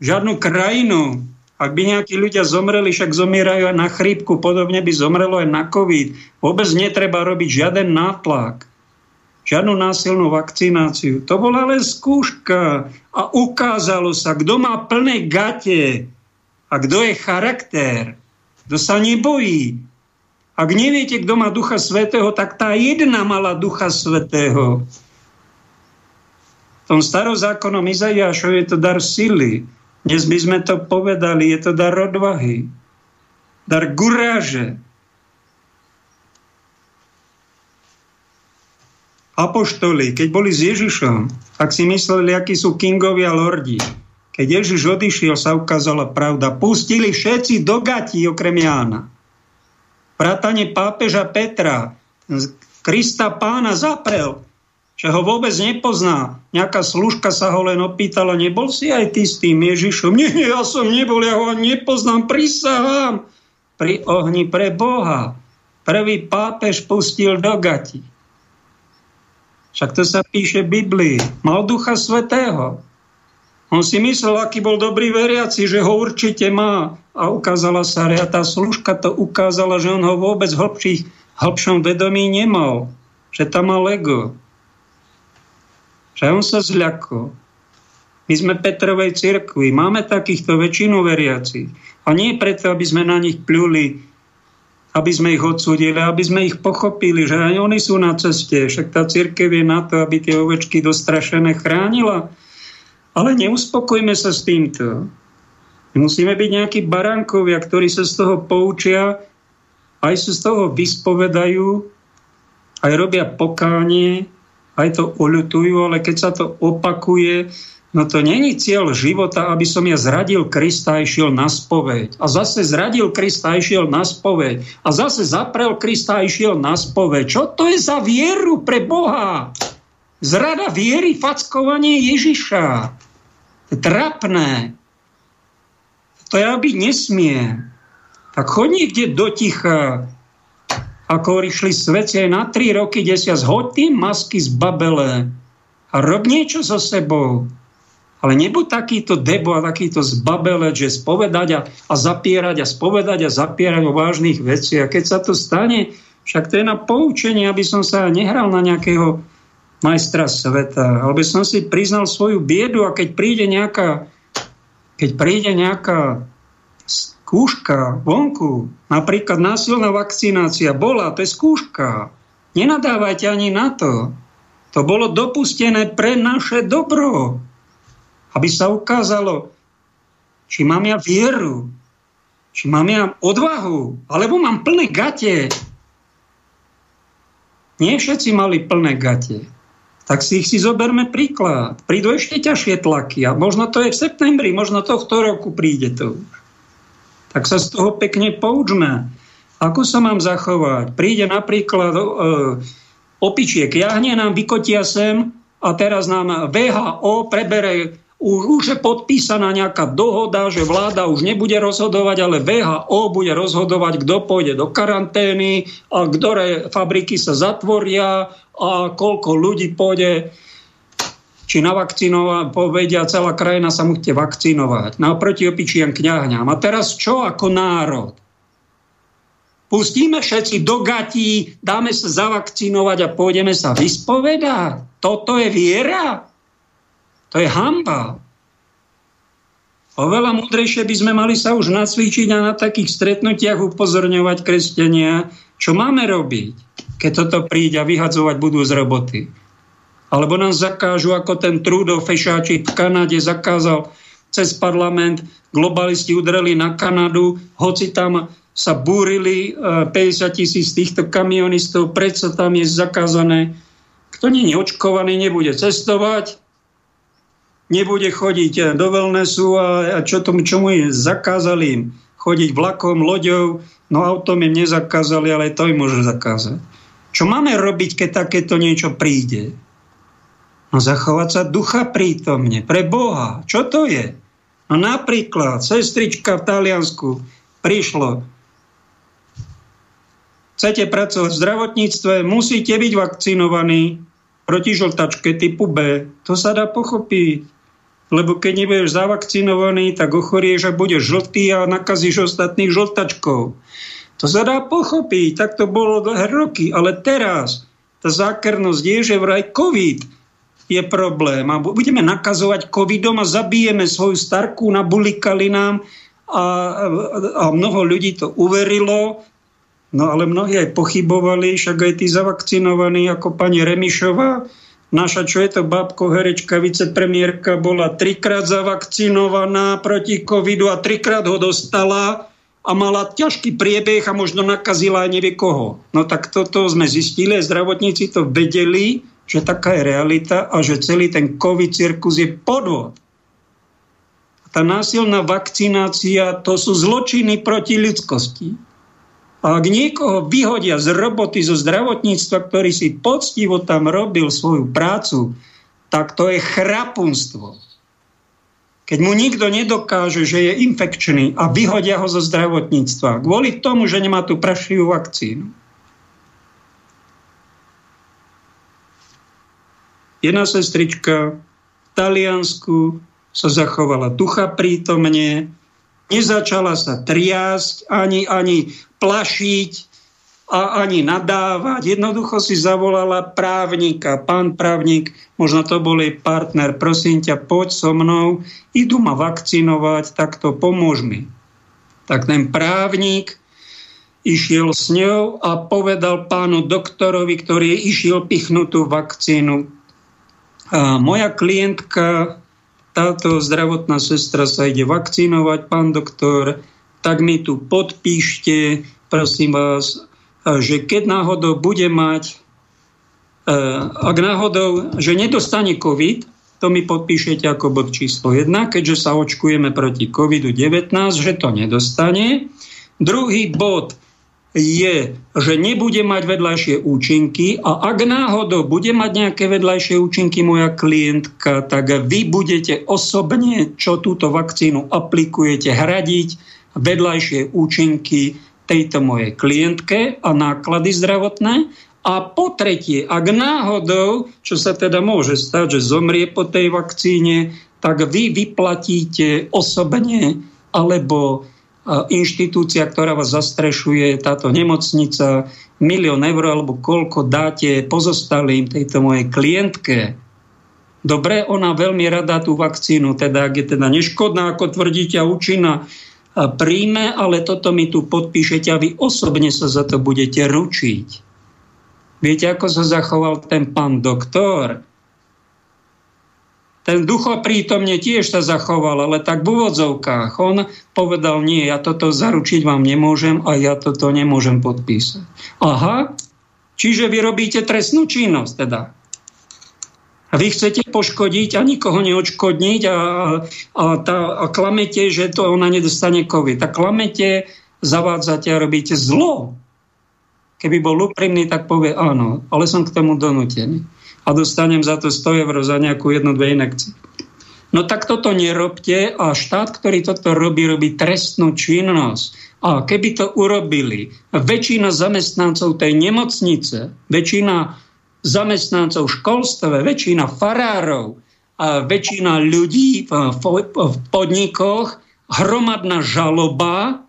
žiadnu krajinu. Ak by nejakí ľudia zomreli, však zomierajú aj na chrípku, podobne by zomrelo aj na covid. Vôbec netreba robiť žiaden nátlak, žiadnu násilnú vakcináciu. To bola len skúška a ukázalo sa, kto má plné gate a kto je charakter, kto sa nebojí, ak neviete, kto má Ducha Svetého, tak tá jedna mala Ducha Svetého. V tom starozákonom Izaiášov je to dar sily. Dnes by sme to povedali, je to dar odvahy. Dar guráže. Apoštoli, keď boli s Ježišom, ak si mysleli, akí sú kingovi a lordi, keď Ježiš odišiel, sa ukázala pravda. Pustili všetci do gatí, okrem Jána vrátane pápeža Petra, Krista pána zaprel, že ho vôbec nepozná. Nejaká služka sa ho len opýtala, nebol si aj ty s tým Ježišom? Nie, ja som nebol, ja ho nepoznám, prisahám. Pri ohni pre Boha. Prvý pápež pustil do gati. Však to sa píše v Biblii. Mal Ducha Svetého. On si myslel, aký bol dobrý veriaci, že ho určite má. A ukázala sa, a tá služka to ukázala, že on ho vôbec v hlbších, vedomí nemal. Že tam mal ego. Že on sa zľakol. My sme Petrovej cirkvi, máme takýchto väčšinu veriacich. A nie preto, aby sme na nich pľuli, aby sme ich odsúdili, aby sme ich pochopili, že aj oni sú na ceste. Však tá církev je na to, aby tie ovečky dostrašené chránila ale neuspokojme sa s týmto. My musíme byť nejakí barankovia, ktorí sa z toho poučia aj sa z toho vyspovedajú, aj robia pokánie, aj to oľutujú, ale keď sa to opakuje, no to není cieľ života, aby som ja zradil Krista a išiel na spoveď. A zase zradil Krista a išiel na spoveď. A zase zaprel Krista a išiel na spoveď. Čo to je za vieru pre Boha? Zrada viery, fackovanie Ježiša. To trapné. To ja byť nesmie. Tak choď niekde do ticha, ako išli aj na tri roky, kde sa zhoď tým masky z babele a rob niečo so sebou. Ale nebuď takýto debo a takýto zbabele, že spovedať a, a zapierať a spovedať a zapierať o vážnych veciach. A keď sa to stane, však to je na poučenie, aby som sa nehral na nejakého majstra sveta, aby som si priznal svoju biedu a keď príde nejaká, keď príde nejaká skúška vonku, napríklad násilná vakcinácia bola, to je skúška. Nenadávajte ani na to. To bolo dopustené pre naše dobro. Aby sa ukázalo, či mám ja vieru, či mám ja odvahu, alebo mám plné gate. Nie všetci mali plné gate. Tak si ich si zoberme príklad. Prídu ešte ťažšie tlaky a možno to je v septembri, možno tohto roku príde to už tak sa z toho pekne poučme. Ako sa mám zachovať? Príde napríklad e, opičiek jahne, nám vykotia sem a teraz nám VHO prebere už, už je podpísaná nejaká dohoda, že vláda už nebude rozhodovať, ale VHO bude rozhodovať, kto pôjde do karantény a ktoré fabriky sa zatvoria a koľko ľudí pôjde či navakcinovať, povedia, celá krajina sa musíte vakcinovať. Naproti opičiam kňahňam. A teraz čo ako národ? Pustíme všetci do gatí, dáme sa zavakcinovať a pôjdeme sa vyspovedať. Toto je viera? To je hamba. Oveľa múdrejšie by sme mali sa už nacvičiť a na takých stretnutiach upozorňovať kresťania, čo máme robiť, keď toto príde a vyhadzovať budú z roboty. Alebo nám zakážu, ako ten Trudeau fešáčik v Kanade zakázal cez parlament, globalisti udreli na Kanadu, hoci tam sa búrili 50 e, tisíc týchto kamionistov, predsa tam je zakázané. Kto nie je očkovaný, nebude cestovať, nebude chodiť e, do wellnessu a, čo tomu, čomu je zakázali im chodiť vlakom, loďou, no autom im nezakázali, ale to im môže zakázať. Čo máme robiť, keď takéto niečo príde? No zachovať sa ducha prítomne, pre Boha. Čo to je? No napríklad, sestrička v Taliansku prišlo. Chcete pracovať v zdravotníctve, musíte byť vakcinovaní proti žltačke typu B. To sa dá pochopiť. Lebo keď nebudeš zavakcinovaný, tak ochorieš a budeš žltý a nakazíš ostatných žltačkou. To sa dá pochopiť, tak to bolo roky. Ale teraz tá zákernosť je, že vraj COVID je problém. A budeme nakazovať covidom a zabijeme svoju starku, nabulikali nám a, a mnoho ľudí to uverilo, no ale mnohí aj pochybovali, však aj tí zavakcinovaní ako pani Remišová, naša, čo je to babko, herečka, vicepremiérka, bola trikrát zavakcinovaná proti covidu a trikrát ho dostala a mala ťažký priebeh a možno nakazila aj nevie koho. No tak toto sme zistili, zdravotníci to vedeli, že taká je realita a že celý ten COVID cirkus je podvod. Tá násilná vakcinácia to sú zločiny proti ľudskosti. A ak niekoho vyhodia z roboty, zo zdravotníctva, ktorý si poctivo tam robil svoju prácu, tak to je chrapunstvo. Keď mu nikto nedokáže, že je infekčný a vyhodia ho zo zdravotníctva kvôli tomu, že nemá tú prašivú vakcínu. Jedna sestrička v Taliansku sa zachovala ducha prítomne, nezačala sa triasť, ani, ani plašiť a ani nadávať. Jednoducho si zavolala právnika. Pán právnik, možno to bol jej partner, prosím ťa, poď so mnou, idú ma vakcinovať, tak to pomôž mi. Tak ten právnik išiel s ňou a povedal pánu doktorovi, ktorý išiel pichnutú vakcínu, a moja klientka, táto zdravotná sestra sa ide vakcinovať, pán doktor, tak mi tu podpíšte, prosím vás, že keď náhodou bude mať, e, ak náhodou, že nedostane COVID, to mi podpíšete ako bod číslo 1, keďže sa očkujeme proti COVID-19, že to nedostane. Druhý bod, je, že nebude mať vedľajšie účinky a ak náhodou bude mať nejaké vedľajšie účinky moja klientka, tak vy budete osobne, čo túto vakcínu aplikujete, hradiť vedľajšie účinky tejto mojej klientke a náklady zdravotné. A po tretie, ak náhodou, čo sa teda môže stať, že zomrie po tej vakcíne, tak vy vyplatíte osobne alebo inštitúcia, ktorá vás zastrešuje, táto nemocnica, milión eur alebo koľko dáte pozostalým tejto mojej klientke. Dobre, ona veľmi rada tú vakcínu, teda ak je teda neškodná, ako tvrdíte, a účinná, príjme, ale toto mi tu podpíšete a vy osobne sa za to budete ručiť. Viete, ako sa zachoval ten pán doktor? Ten duchoprítomne tiež sa zachoval, ale tak v úvodzovkách. On povedal, nie, ja toto zaručiť vám nemôžem a ja toto nemôžem podpísať. Aha, čiže vy robíte trestnú činnosť teda. A vy chcete poškodiť a nikoho neočkodniť a, a, tá, a klamete, že to ona nedostane COVID. A klamete, zavádzate a robíte zlo. Keby bol úprimný, tak povie áno, ale som k tomu donútený a dostanem za to 100 eur za nejakú jednu, dve inekcie. No tak toto nerobte a štát, ktorý toto robí, robí trestnú činnosť. A keby to urobili, väčšina zamestnancov tej nemocnice, väčšina zamestnancov v školstve, väčšina farárov, a väčšina ľudí v, podnikoch, hromadná žaloba,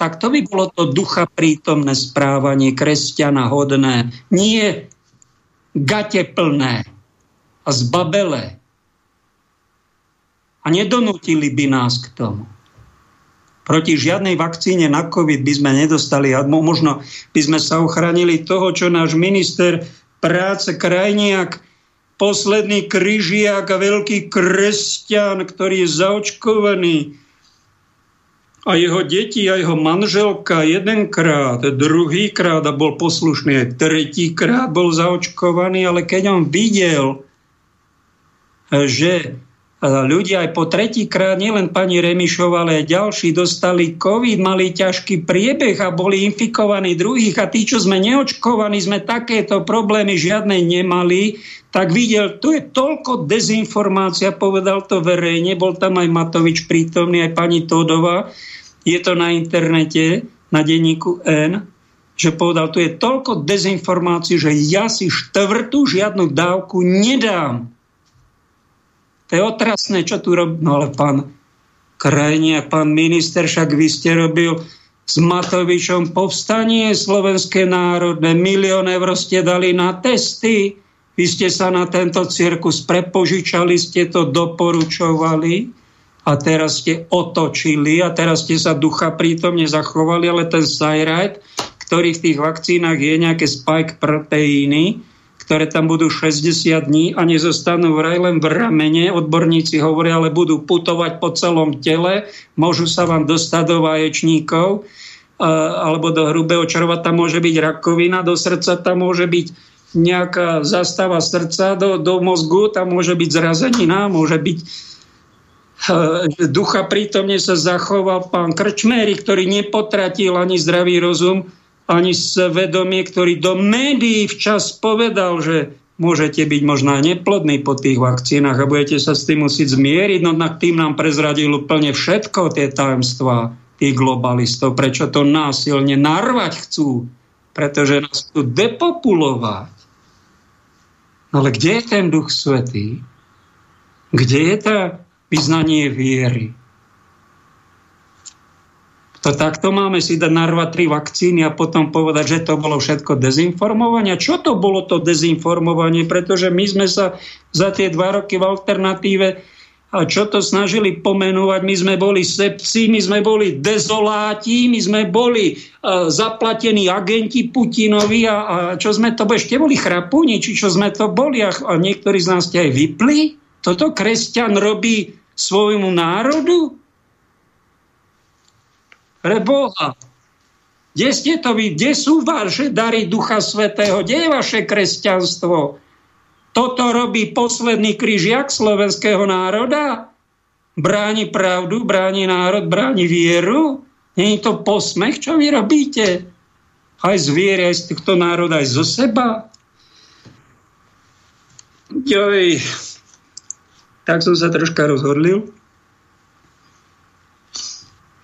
tak to by bolo to ducha prítomné správanie kresťana hodné. Nie gate plné a zbabelé. A nedonútili by nás k tomu. Proti žiadnej vakcíne na COVID by sme nedostali a možno by sme sa ochránili toho, čo náš minister práce Krajniak, posledný kryžiak a veľký kresťan, ktorý je zaočkovaný, a jeho deti a jeho manželka jedenkrát, druhýkrát a bol poslušný tretíkrát bol zaočkovaný, ale keď on videl, že ľudia aj po tretíkrát, nielen pani Remišová, ale aj ďalší dostali COVID, mali ťažký priebeh a boli infikovaní druhých a tí, čo sme neočkovaní, sme takéto problémy žiadne nemali, tak videl, tu je toľko dezinformácia, povedal to verejne, bol tam aj Matovič prítomný, aj pani Todová, je to na internete, na denníku N, že povedal, tu je toľko dezinformácií, že ja si štvrtú žiadnu dávku nedám. To je otrasné, čo tu robí. No ale pán krajine, pán minister, však vy ste robil s Matovičom povstanie slovenské národné, milión eur ste dali na testy, vy ste sa na tento cirkus prepožičali, ste to doporučovali a teraz ste otočili a teraz ste sa ducha prítomne zachovali, ale ten Cyrite, ktorý v tých vakcínach je nejaké spike proteíny, ktoré tam budú 60 dní a nezostanú vraj len v ramene. Odborníci hovoria, ale budú putovať po celom tele, môžu sa vám dostať do vaječníkov alebo do hrubého čreva, tam môže byť rakovina, do srdca tam môže byť nejaká zastava srdca, do, do mozgu tam môže byť zrazenina, môže byť ducha prítomne sa zachoval pán Krčméry, ktorý nepotratil ani zdravý rozum, ani svedomie, ktorý do médií včas povedal, že môžete byť možno neplodní po tých vakcínach a budete sa s tým musieť zmieriť, no nad tým nám prezradil úplne všetko tie tajemstvá tých globalistov, prečo to násilne narvať chcú, pretože nás chcú depopulovať. No ale kde je ten duch svetý? Kde je tá vyznanie viery. To takto máme si dať narvať tri vakcíny a potom povedať, že to bolo všetko dezinformovanie. Čo to bolo to dezinformovanie? Pretože my sme sa za tie dva roky v alternatíve a čo to snažili pomenovať, my sme boli sepci, my sme boli dezoláti, my sme boli uh, zaplatení agenti Putinovi a, a čo sme to boli, ešte boli chrapúni, či čo sme to boli a, a niektorí z nás ste aj vypli. Toto kresťan robí svojmu národu? Pre Boha. Kde ste to vy? Kde sú vaše dary Ducha Svetého? Kde je vaše kresťanstvo? Toto robí posledný kríž jak slovenského národa? Bráni pravdu, bráni národ, bráni vieru? Je to posmech, čo vy robíte? Aj z viery, aj z tohto národa, aj zo seba? Joj, tak som sa troška rozhodlil.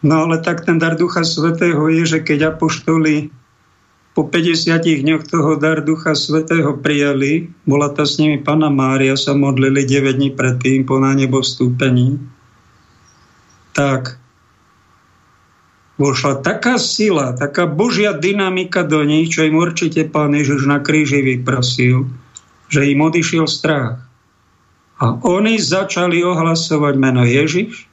No ale tak ten dar Ducha Svetého je, že keď apoštoli po 50 dňoch toho dar Ducha Svetého prijali, bola to s nimi Pana Mária, sa modlili 9 dní predtým po na nebo vstúpení, tak vošla taká sila, taká božia dynamika do nich, čo im určite Pán Ježiš na kríži vyprosil, že im odišiel strach. A oni začali ohlasovať meno Ježiš,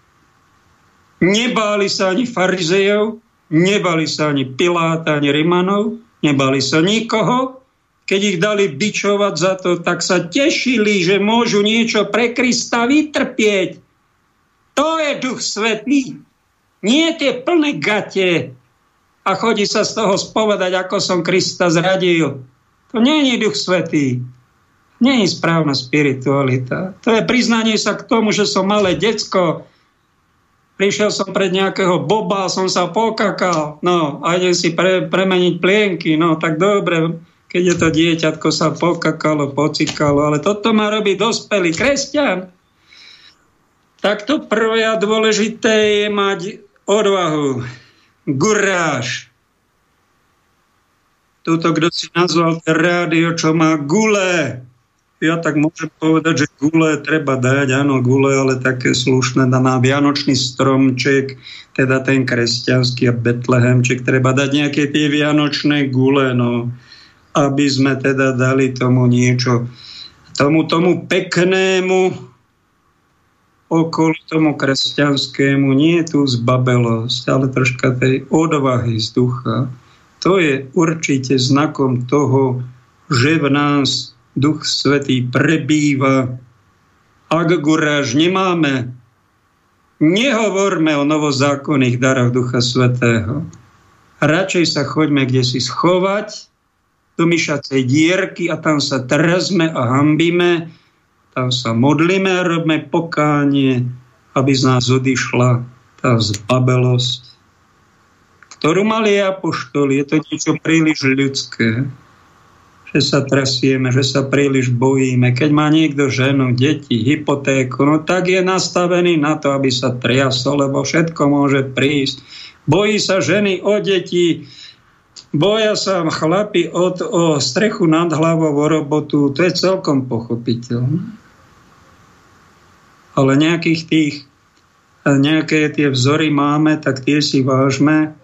Nebáli sa ani farizejov, nebali sa ani Piláta, ani Rimanov, nebali sa nikoho. Keď ich dali bičovať za to, tak sa tešili, že môžu niečo pre Krista vytrpieť. To je duch svetý. Nie tie plné gate a chodí sa z toho spovedať, ako som Krista zradil. To nie je duch svetý. Nie je správna spiritualita. To je priznanie sa k tomu, že som malé decko, prišiel som pred nejakého boba, som sa pokakal, no a idem si pre, premeniť plienky, no tak dobre, keď je to dieťatko sa pokakalo, pocikalo, ale toto má robiť dospelý kresťan. Tak to prvé a dôležité je mať odvahu, guráž. Tuto, kto si nazval rádio, čo má gule, ja tak môžem povedať, že gule treba dať, áno, gule, ale také slušné na vianočný stromček, teda ten kresťanský a betlehemček, treba dať nejaké tie vianočné gule, no, aby sme teda dali tomu niečo, tomu, tomu peknému, okolo tomu kresťanskému, nie je tu zbabelosť, ale troška tej odvahy z ducha. To je určite znakom toho, že v nás Duch Svetý prebýva. Ak guráž nemáme, nehovorme o novozákonných daroch Ducha Svetého. Radšej sa choďme kde si schovať do myšacej dierky a tam sa trzme a hambíme, tam sa modlíme a robíme pokánie, aby z nás odišla tá zbabelosť, ktorú mali apoštoli. Je to niečo príliš ľudské že sa trasieme, že sa príliš bojíme. Keď má niekto ženu, deti, hypotéku, no tak je nastavený na to, aby sa triasol, lebo všetko môže prísť. Bojí sa ženy o deti, boja sa chlapi od, o strechu nad hlavou, o robotu, to je celkom pochopiteľné. Ale nejakých tých, nejaké tie vzory máme, tak tie si vážme.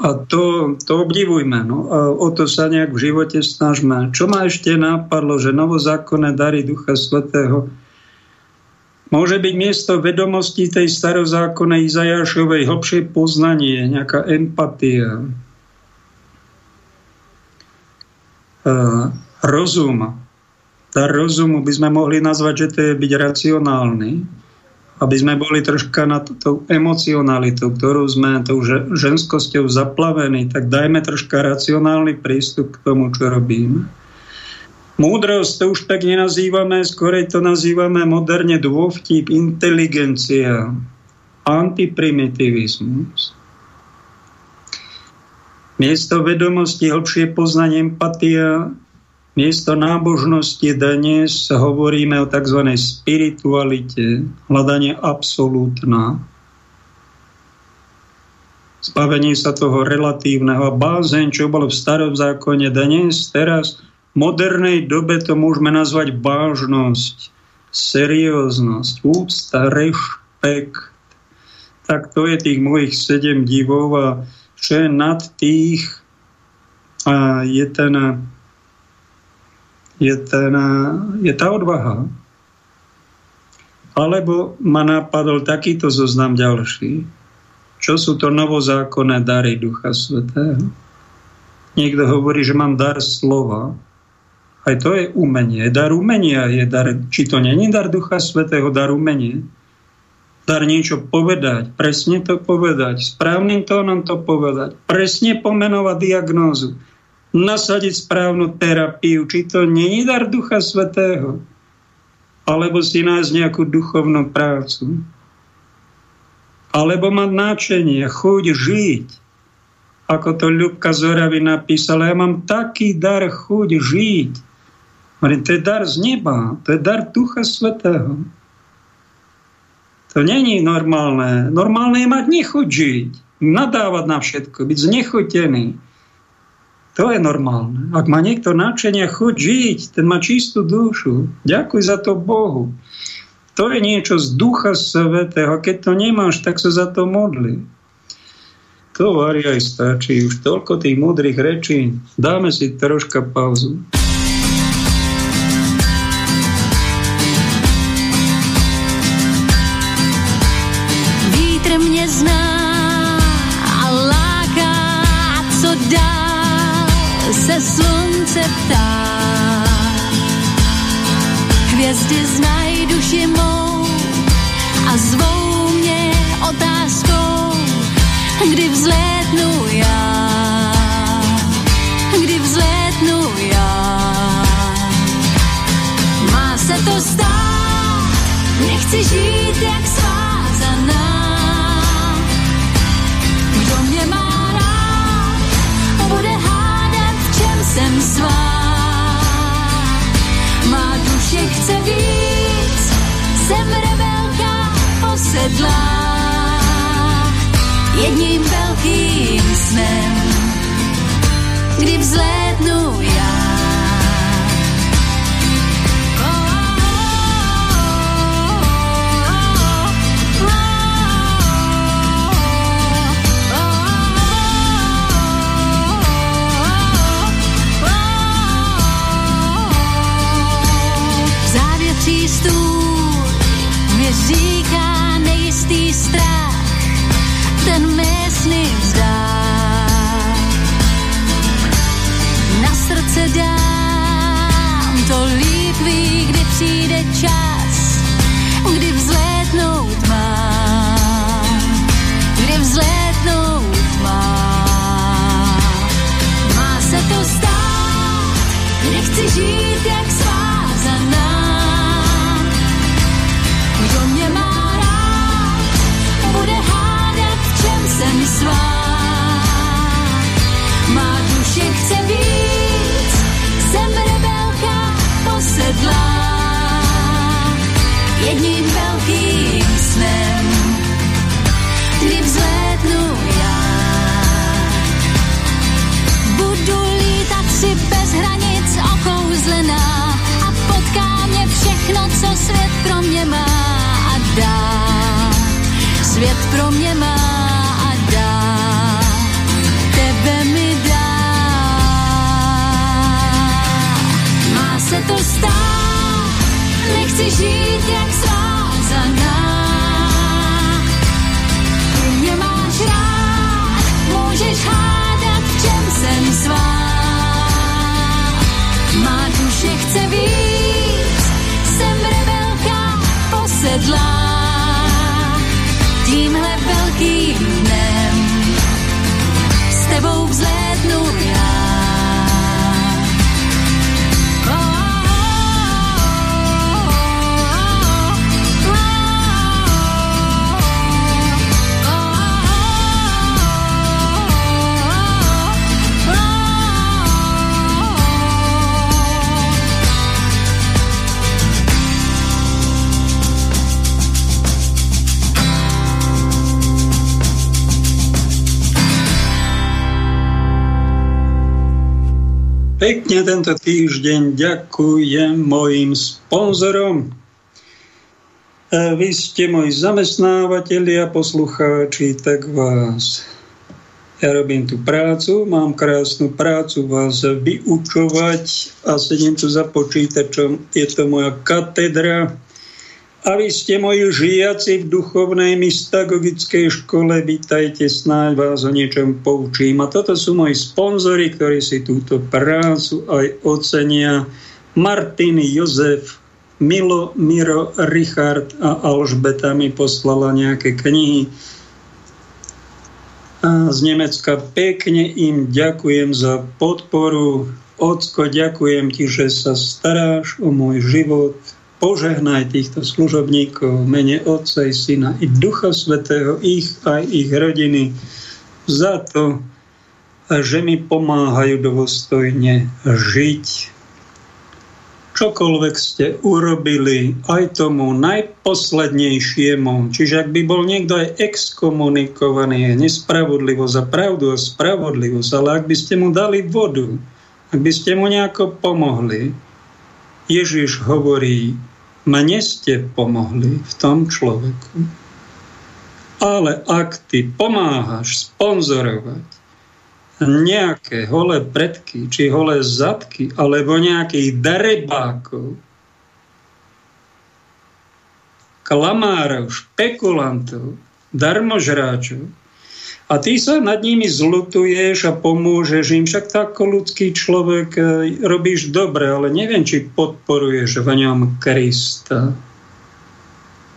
A to, to obdivujme. No. A o to sa nejak v živote snažme. Čo ma ešte napadlo, že novozákonné dary Ducha Svetého môže byť miesto vedomosti tej starozákonnej Izajašovej hlbšie poznanie, nejaká empatia, rozum. Dar rozumu by sme mohli nazvať, že to je byť racionálny aby sme boli troška na tú emocionalitu, ktorú sme tou ženskosťou zaplavení, tak dajme troška racionálny prístup k tomu, čo robíme. Múdrosť to už tak nenazývame, skorej to nazývame moderne dôvtip, inteligencia, antiprimitivismus. Miesto vedomosti, hĺbšie poznanie, empatia, Miesto nábožnosti dnes hovoríme o tzv. spiritualite, hľadanie absolútna, zbavenie sa toho relatívneho a bázeň, čo bolo v starom zákone dnes, teraz v modernej dobe to môžeme nazvať vážnosť, serióznosť, úcta, rešpekt. Tak to je tých mojich sedem divov a čo je nad tých a je ten je, ten, je tá odvaha. Alebo ma napadol takýto zoznam ďalší. Čo sú to novozákonné dary Ducha Svetého? Niekto hovorí, že mám dar slova. Aj to je umenie. Dar umenia je dar, či to není dar Ducha Svetého, dar umenie. dar niečo povedať, presne to povedať, správnym tónom to povedať, presne pomenovať diagnózu, nasadiť správnu terapiu, či to není dar Ducha Svetého, alebo si nájsť nejakú duchovnú prácu, alebo mať náčenie, chuť žiť, ako to Ľubka Zoravy napísala, ja mám taký dar chuť žiť. Hovorím, to je dar z neba, to je dar Ducha Svetého. To není normálne. Normálne je mať nechuť žiť, nadávať na všetko, byť znechutený. To je normálne. Ak má niekto nadšenia chuť žiť, ten má čistú dušu. Ďakuj za to Bohu. To je niečo z ducha svetého. Keď to nemáš, tak sa za to modli. To varí aj stačí. Už toľko tých múdrych rečí. Dáme si troška pauzu. Pekne tento týždeň ďakujem mojim sponzorom. Vy ste moji zamestnávateľi a poslucháči, tak vás ja robím tú prácu, mám krásnu prácu vás vyučovať a sedím tu za počítačom. Je to moja katedra a vy ste moji žiaci v duchovnej mystagogickej škole, vítajte, snáď vás o niečom poučím. A toto sú moji sponzory, ktorí si túto prácu aj ocenia. Martin Jozef Milo, Miro, Richard a Alžbeta mi poslala nejaké knihy a z Nemecka. Pekne im ďakujem za podporu. Ocko, ďakujem ti, že sa staráš o môj život. Požehnaj týchto služobníkov mene Otca i Syna i Ducha Svetého, ich aj ich rodiny za to, že mi pomáhajú dôstojne žiť. Čokoľvek ste urobili aj tomu najposlednejšiemu, čiže ak by bol niekto aj exkomunikovaný, nespravodlivosť a pravdu a spravodlivosť, ale ak by ste mu dali vodu, ak by ste mu nejako pomohli, Ježiš hovorí, mne ste pomohli v tom človeku. Ale ak ty pomáhaš sponzorovať nejaké holé predky, či holé zadky, alebo nejakých darebákov, klamárov, špekulantov, darmožráčov, a ty sa nad nimi zlutuješ a pomôžeš im. Však tak ľudský človek e, robíš dobre, ale neviem, či podporuješ v ňom Krista.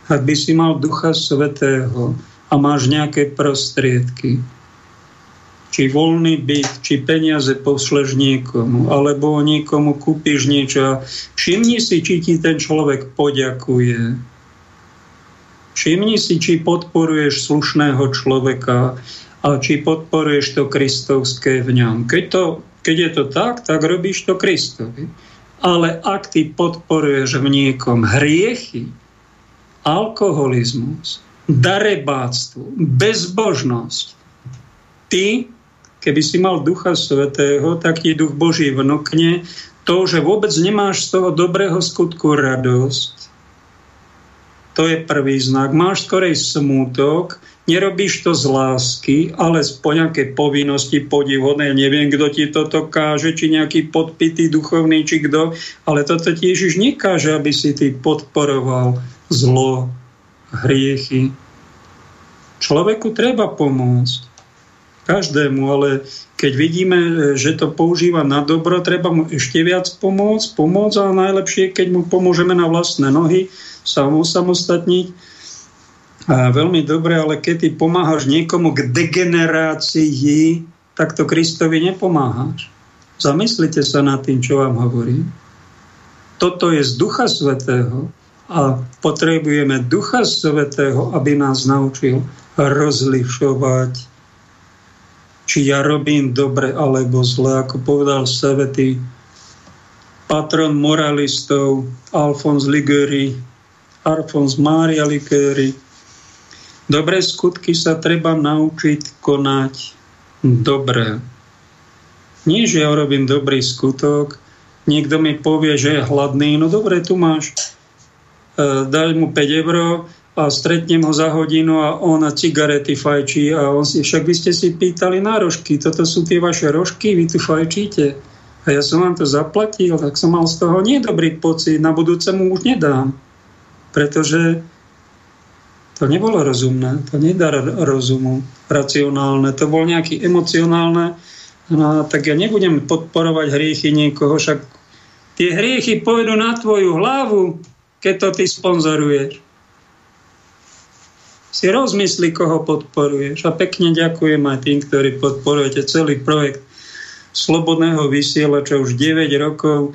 Ak by si mal Ducha Svetého a máš nejaké prostriedky, či voľný byt, či peniaze pošleš niekomu, alebo niekomu kúpiš niečo. Všimni si, či ti ten človek poďakuje. Všimni si, či podporuješ slušného človeka a či podporuješ to kristovské v ňom. Keď, to, keď je to tak, tak robíš to Kristovi. Ale ak ty podporuješ v niekom hriechy, alkoholizmus, darebáctvo, bezbožnosť, ty Keby si mal Ducha Svetého, tak ti Duch Boží vnúkne to, že vôbec nemáš z toho dobrého skutku radosť. To je prvý znak. Máš skorej smútok, nerobíš to z lásky, ale z po nejakej povinnosti podivhodnej. Neviem, kto ti toto káže, či nejaký podpitý duchovný, či kto, ale toto ti Ježiš nekáže, aby si ty podporoval zlo, hriechy. Človeku treba pomôcť každému, ale keď vidíme, že to používa na dobro, treba mu ešte viac pomôcť, pomôcť a najlepšie, keď mu pomôžeme na vlastné nohy, sa mu samostatniť. A veľmi dobre, ale keď ty pomáhaš niekomu k degenerácii, tak to Kristovi nepomáhaš. Zamyslite sa nad tým, čo vám hovorím. Toto je z Ducha Svetého a potrebujeme Ducha Svetého, aby nás naučil rozlišovať či ja robím dobre alebo zle, ako povedal Sevety, patron moralistov Alfons Liguori, Alfons Maria Liguori. Dobré skutky sa treba naučiť konať dobre. Nie, že ja robím dobrý skutok, niekto mi povie, že je hladný, no dobre, tu máš, e, daj mu 5 eur, a stretnem ho za hodinu a on cigarety fajčí a on si, však by ste si pýtali na rožky, toto sú tie vaše rožky, vy tu fajčíte. A ja som vám to zaplatil, tak som mal z toho nedobrý pocit, na budúce mu už nedám. Pretože to nebolo rozumné, to nedá rozumu, racionálne, to bol nejaký emocionálne, no tak ja nebudem podporovať hriechy niekoho, však tie hriechy pôjdu na tvoju hlavu, keď to ty sponzoruješ si rozmysli, koho podporuješ. A pekne ďakujem aj tým, ktorí podporujete celý projekt Slobodného vysielača už 9 rokov.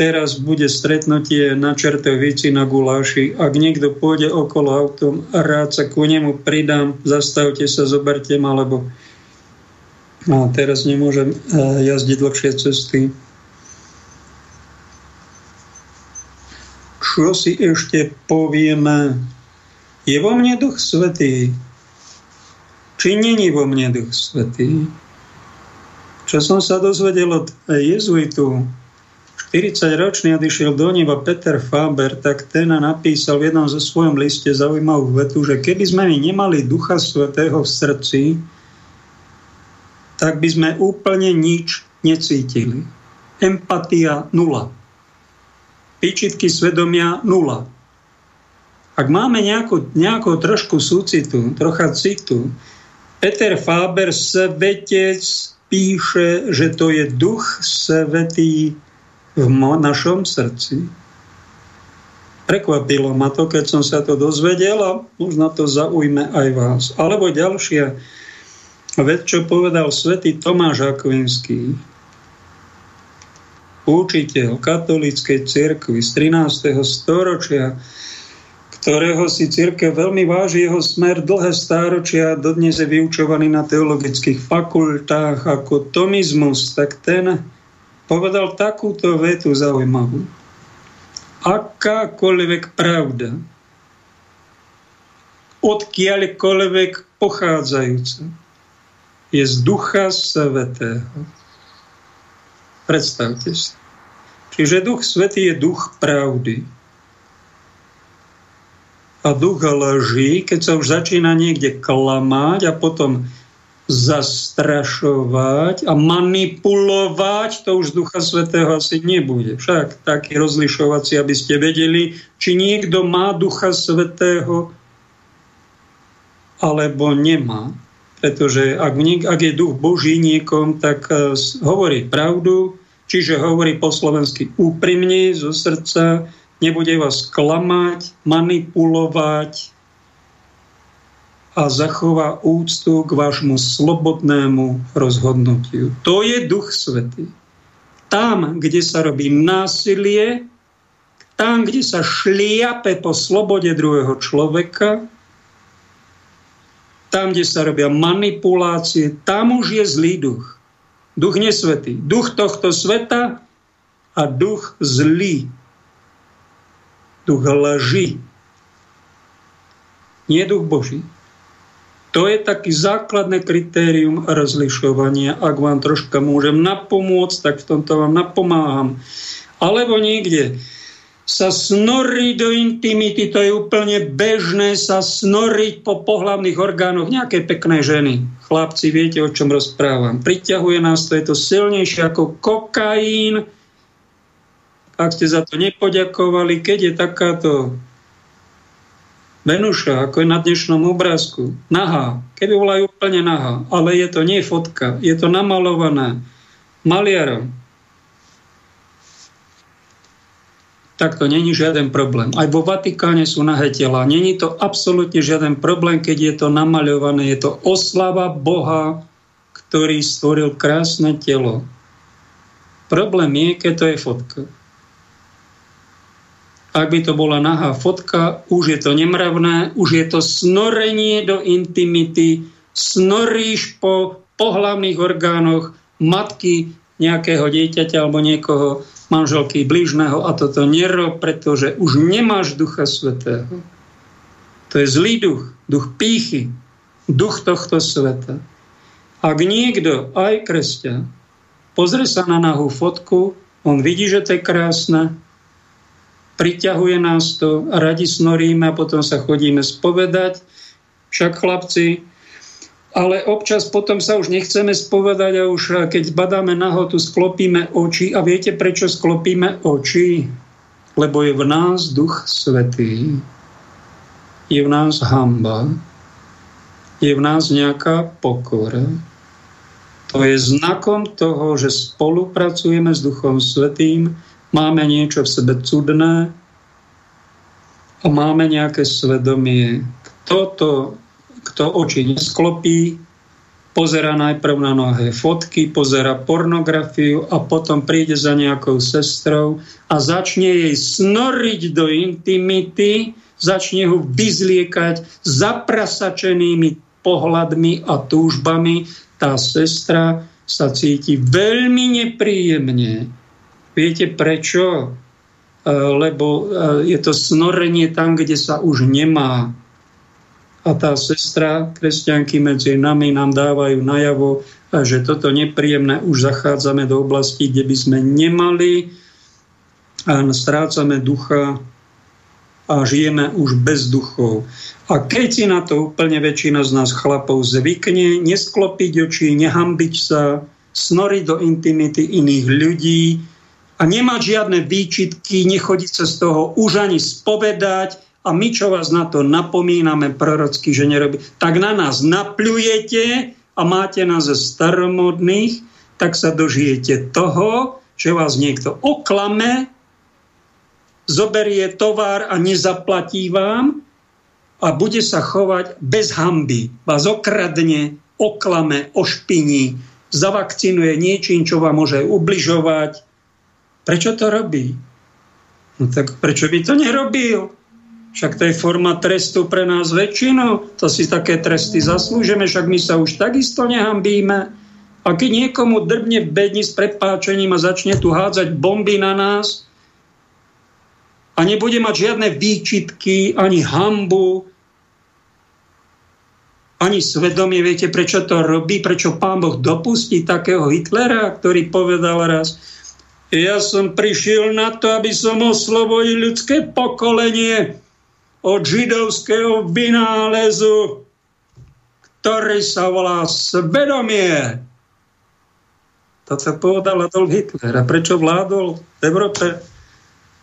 Teraz bude stretnutie na Čertovici na Guláši. Ak niekto pôjde okolo autom, rád sa ku nemu pridám, zastavte sa, zoberte ma, lebo no, teraz nemôžem eh, jazdiť dlhšie cesty. Čo si ešte povieme? Je vo mne Duch Svetý? Či není vo mne Duch Svetý? Čo som sa dozvedel od jezuitu, 40-ročný odišiel do neba Peter Faber, tak ten napísal v jednom zo svojom liste zaujímavú vetu, že keby sme my nemali Ducha Svetého v srdci, tak by sme úplne nič necítili. Empatia nula. Píčitky svedomia nula ak máme nejakú, nejakú trošku súcitu, trocha citu, Peter Faber, svetec, píše, že to je duch svetý v našom srdci. Prekvapilo ma to, keď som sa to dozvedel a možno to zaujme aj vás. Alebo ďalšia vec, čo povedal svätý Tomáš Akvinský, učiteľ katolíckej cirkvi z 13. storočia, ktorého si církev veľmi váži jeho smer dlhé stáročia, dodnes je vyučovaný na teologických fakultách ako tomizmus, tak ten povedal takúto vetu zaujímavú akákoľvek pravda, odkiaľkoľvek pochádzajúca, je z Ducha Svetého. Predstavte si. Čiže Duch Svetý je duch pravdy. A duch lží, keď sa už začína niekde klamať a potom zastrašovať a manipulovať, to už z Ducha Svetého asi nebude. Však taký rozlišovací, aby ste vedeli, či niekto má Ducha Svetého alebo nemá. Pretože ak, ak je duch Boží niekom, tak uh, hovorí pravdu, čiže hovorí po slovensky úprimne, zo srdca, nebude vás klamať, manipulovať, a zachová úctu k vášmu slobodnému rozhodnutiu. To je Duch Svetý. Tam, kde sa robí násilie, tam, kde sa šliape po slobode druhého človeka, tam, kde sa robia manipulácie, tam už je zlý duch. Duch nesvetý. Duch tohto sveta a duch zlý. Duch lži. Nie duch Boží. To je taký základné kritérium rozlišovania. Ak vám troška môžem napomôcť, tak v tomto vám napomáham. Alebo niekde sa snoriť do intimity, to je úplne bežné, sa snoriť po pohlavných orgánoch nejaké pekné ženy. Chlapci, viete, o čom rozprávam. Priťahuje nás to, je to silnejšie ako kokain. Ak ste za to nepoďakovali, keď je takáto Venuša, ako je na dnešnom obrázku, nahá, keby bola aj úplne nahá, ale je to nie fotka, je to namalované maliarom, tak to není žiaden problém. Aj vo Vatikáne sú nahé tela. Není to absolútne žiaden problém, keď je to namaľované. Je to oslava Boha, ktorý stvoril krásne telo. Problém je, keď to je fotka. Ak by to bola nahá fotka, už je to nemravné, už je to snorenie do intimity, snoríš po pohlavných orgánoch matky nejakého dieťaťa alebo niekoho, manželky blížneho a toto nerob, pretože už nemáš Ducha Svetého. To je zlý duch, duch pýchy, duch tohto sveta. Ak niekto, aj kresťan, pozrie sa na nahú fotku, on vidí, že to je krásne, priťahuje nás to, radi snoríme a potom sa chodíme spovedať. Však chlapci, ale občas potom sa už nechceme spovedať a už keď badáme nahotu, sklopíme oči. A viete, prečo sklopíme oči? Lebo je v nás Duch Svetý. Je v nás hamba. Je v nás nejaká pokora. To je znakom toho, že spolupracujeme s Duchom Svetým, máme niečo v sebe cudné a máme nejaké svedomie. Kto to, kto oči nesklopí, pozera najprv na nohé fotky, pozera pornografiu a potom príde za nejakou sestrou a začne jej snoriť do intimity, začne ho vyzliekať zaprasačenými pohľadmi a túžbami. Tá sestra sa cíti veľmi nepríjemne Viete prečo? E, lebo e, je to snorenie tam, kde sa už nemá. A tá sestra, kresťanky medzi nami nám dávajú najavo, že toto nepríjemné už zachádzame do oblasti, kde by sme nemali a strácame ducha a žijeme už bez duchov. A keď si na to úplne väčšina z nás chlapov zvykne, nesklopiť oči, nehambiť sa, snoriť do intimity iných ľudí, a nemať žiadne výčitky, nechodiť sa z toho už ani spovedať a my, čo vás na to napomíname prorocky, že nerobí, tak na nás napľujete a máte nás ze staromodných, tak sa dožijete toho, že vás niekto oklame, zoberie tovar a nezaplatí vám a bude sa chovať bez hamby. Vás okradne, oklame, ošpiní, zavakcinuje niečím, čo vám môže ubližovať. Prečo to robí? No tak prečo by to nerobil? Však to je forma trestu pre nás väčšinu. To si také tresty zaslúžime, však my sa už takisto nehambíme. A keď niekomu drbne v bedni s prepáčením a začne tu hádzať bomby na nás a nebude mať žiadne výčitky, ani hambu, ani svedomie, viete, prečo to robí, prečo pán Boh dopustí takého Hitlera, ktorý povedal raz, ja som prišiel na to, aby som oslobodil ľudské pokolenie od židovského vynálezu, ktorý sa volá svedomie. Toto povedal Adolf Hitler. A prečo vládol v Európe?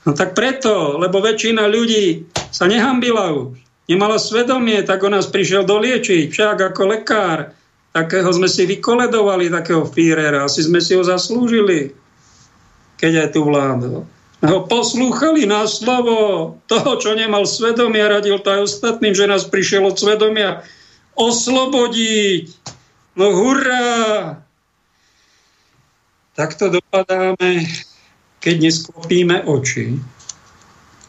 No tak preto, lebo väčšina ľudí sa nehambila už. Nemala svedomie, tak on nás prišiel doliečiť. Však ako lekár. Takého sme si vykoledovali, takého Führera. Asi sme si ho zaslúžili, keď aj tu vládol ho poslúchali na slovo toho, čo nemal svedomia, radil to aj ostatným, že nás prišiel od svedomia oslobodiť. No hurá! Takto dopadáme, keď nesklopíme oči,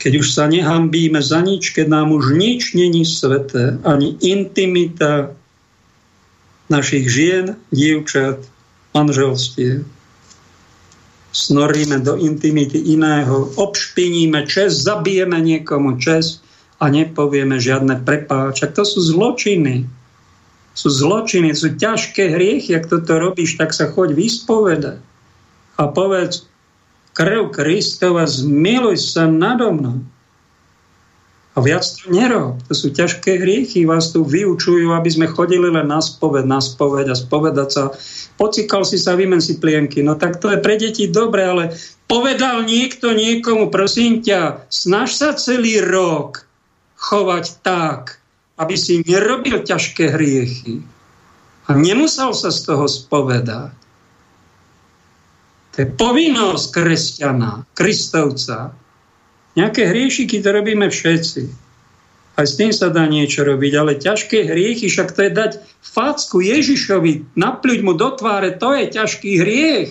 keď už sa nehambíme za nič, keď nám už nič není sveté, ani intimita našich žien, dievčat, manželstiev snoríme do intimity iného, obšpiníme čest, zabijeme niekomu čest a nepovieme žiadne prepáč. to sú zločiny. Sú zločiny, sú ťažké hriechy. Ak toto robíš, tak sa choď vyspovedať. A povedz, krv Kristova, zmiluj sa nado mnou. A viac to nerob. To sú ťažké hriechy. Vás tu vyučujú, aby sme chodili len na spoved, na spoved a spovedať sa. Pocikal si sa, vymen si plienky. No tak to je pre deti dobre, ale povedal niekto niekomu, prosím ťa, snaž sa celý rok chovať tak, aby si nerobil ťažké hriechy. A nemusel sa z toho spovedať. To je povinnosť kresťana, kristovca, Nejaké hriešiky to robíme všetci. Aj s tým sa dá niečo robiť, ale ťažké hriechy, však to je dať facku Ježišovi, napľuť mu do tváre, to je ťažký hriech.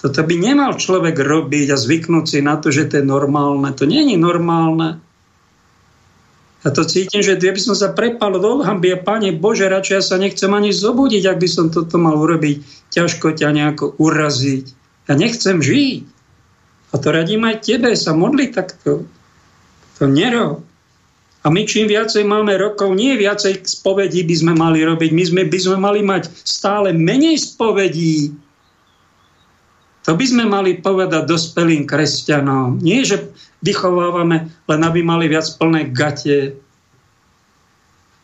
Toto by nemal človek robiť a zvyknúť si na to, že to je normálne. To není normálne. Ja to cítim, že by som sa prepal do hamby a Pane Bože, radšej ja sa nechcem ani zobudiť, ak by som toto mal urobiť. Ťažko ťa nejako uraziť. Ja nechcem žiť. A to radím aj tebe sa modli takto. To nerob. A my čím viacej máme rokov, nie viacej spovedí by sme mali robiť. My sme, by sme mali mať stále menej spovedí. To by sme mali povedať dospelým kresťanom. Nie, že vychovávame, len aby mali viac plné gate.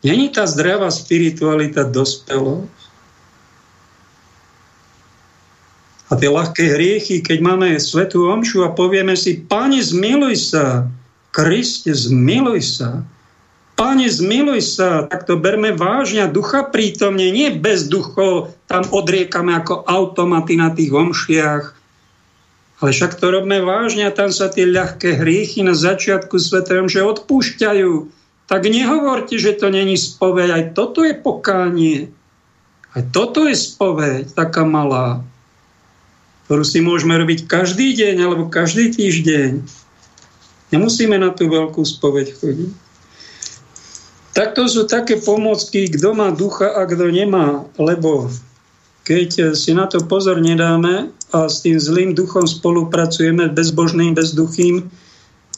Není tá zdravá spiritualita dospelosť? A tie ľahké hriechy, keď máme svetú omšu a povieme si, Pane, zmiluj sa, Kriste, zmiluj sa, Pane, zmiluj sa, tak to berme vážne, ducha prítomne, nie bez duchov, tam odriekame ako automaty na tých omšiach, ale však to robíme vážne a tam sa tie ľahké hriechy na začiatku svetého že odpúšťajú. Tak nehovorte, že to není spoveď, aj toto je pokánie. Aj toto je spoveď, taká malá ktorú si môžeme robiť každý deň alebo každý týždeň. Nemusíme na tú veľkú spoveď chodiť. Takto sú také pomocky, kto má ducha a kto nemá, lebo keď si na to pozor nedáme a s tým zlým duchom spolupracujeme, bezbožným, bezduchým,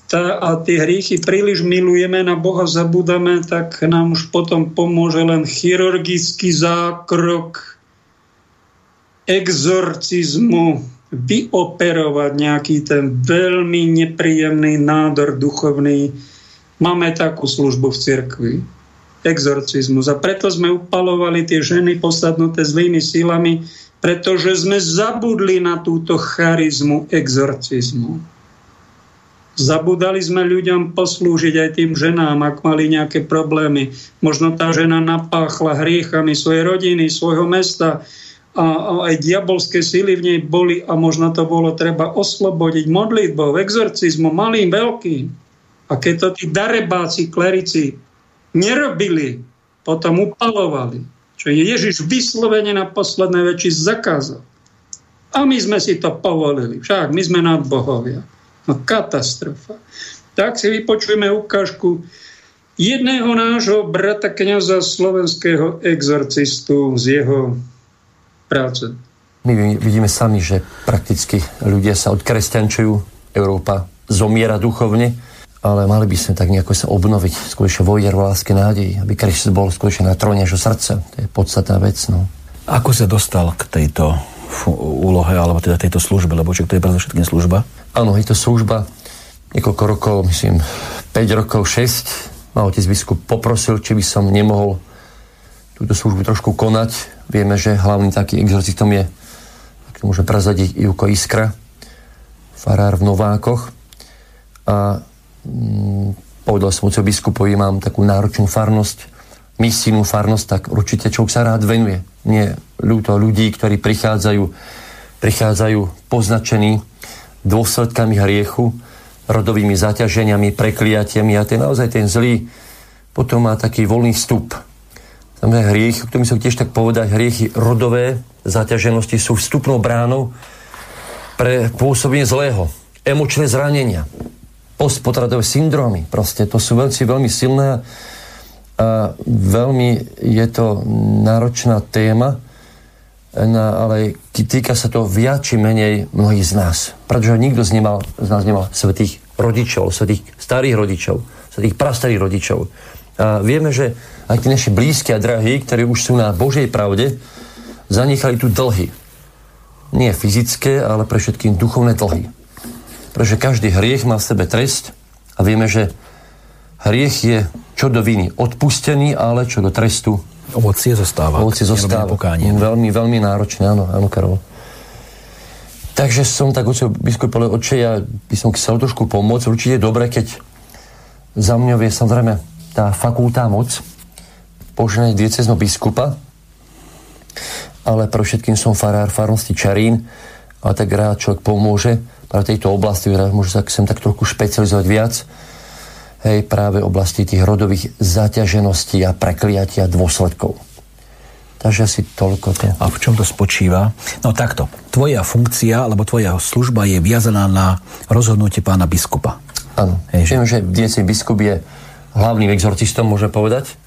tá, a tie hriechy príliš milujeme, na Boha zabudame, tak nám už potom pomôže len chirurgický zákrok, exorcizmu vyoperovať nejaký ten veľmi nepríjemný nádor duchovný. Máme takú službu v cirkvi. Exorcizmus. A preto sme upalovali tie ženy posadnuté zlými silami, pretože sme zabudli na túto charizmu exorcizmu. Zabudali sme ľuďom poslúžiť aj tým ženám, ak mali nejaké problémy. Možno tá žena napáchla hriechami svojej rodiny, svojho mesta, a, aj diabolské síly v nej boli a možno to bolo treba oslobodiť modlitbou, exorcizmom, malým, veľkým. A keď to tí darebáci, klerici nerobili, potom upalovali. Čo Ježiš vyslovene na posledné väčši zakázal. A my sme si to povolili. Však my sme nadbohovia. No katastrofa. Tak si vypočujeme ukážku jedného nášho brata kniaza slovenského exorcistu z jeho práce. My vidíme sami, že prakticky ľudia sa odkresťančujú, Európa zomiera duchovne, ale mali by sme tak nejako sa obnoviť, skôršie vojer v láske nádej, aby Kristus bol skôršie na tróne našho srdca. To je podstatná vec. No. Ako sa dostal k tejto úlohe, alebo teda tejto službe, lebo čo to je predovšetkým služba? Áno, je to služba niekoľko rokov, myslím 5 rokov, 6. Ma otec biskup poprosil, či by som nemohol túto službu trošku konať. Vieme, že hlavný taký exorcistom je, to môže prezadiť Ivko Iskra, farár v Novákoch. A mm, povedal som otcovi biskupovi, mám takú náročnú farnosť, misijnú farnosť, tak určite človek sa rád venuje. Nie ľúto ľudí, ktorí prichádzajú, prichádzajú poznačení dôsledkami hriechu, rodovými zaťaženiami, prekliatiami a ten naozaj ten zlý potom má taký voľný vstup. Tam je hriech, ktorým som tiež tak povedať, hriechy rodové zaťaženosti sú vstupnou bránou pre pôsobenie zlého. Emočné zranenia, postpotradové syndromy, proste to sú veľmi, veľmi silné a veľmi je to náročná téma, na, ale týka sa to viac či menej mnohých z nás. Pretože nikto z, nemal, z nás nemal svetých rodičov, svetých starých rodičov, svetých prastarých rodičov. A vieme, že aj tí naši blízki a drahí, ktorí už sú na Božej pravde, zanechali tu dlhy. Nie fyzické, ale pre všetkým duchovné dlhy. Pretože každý hriech má v sebe trest a vieme, že hriech je čo do viny odpustený, ale čo do trestu Ovocie zostáva. Ovocie zostáva. Pokánie. Veľmi, veľmi náročné, áno, áno, Karol. Takže som tak oče, biskup povedal, oče, ja by som chcel trošku pomôcť. Určite je dobré, keď za mňou je samozrejme tá fakultá moc, poženej diecezno biskupa, ale pre všetkým som farár farnosti Čarín a tak rád človek pomôže pre tejto oblasti, rád môže sa sem tak trochu špecializovať viac hej, práve oblasti tých rodových zaťažeností a prekliatia dôsledkov. Takže asi toľko to. A v čom to spočíva? No takto. Tvoja funkcia, alebo tvoja služba je viazaná na rozhodnutie pána biskupa. Áno. Viem, že dieci biskup je hlavným exorcistom, môže povedať.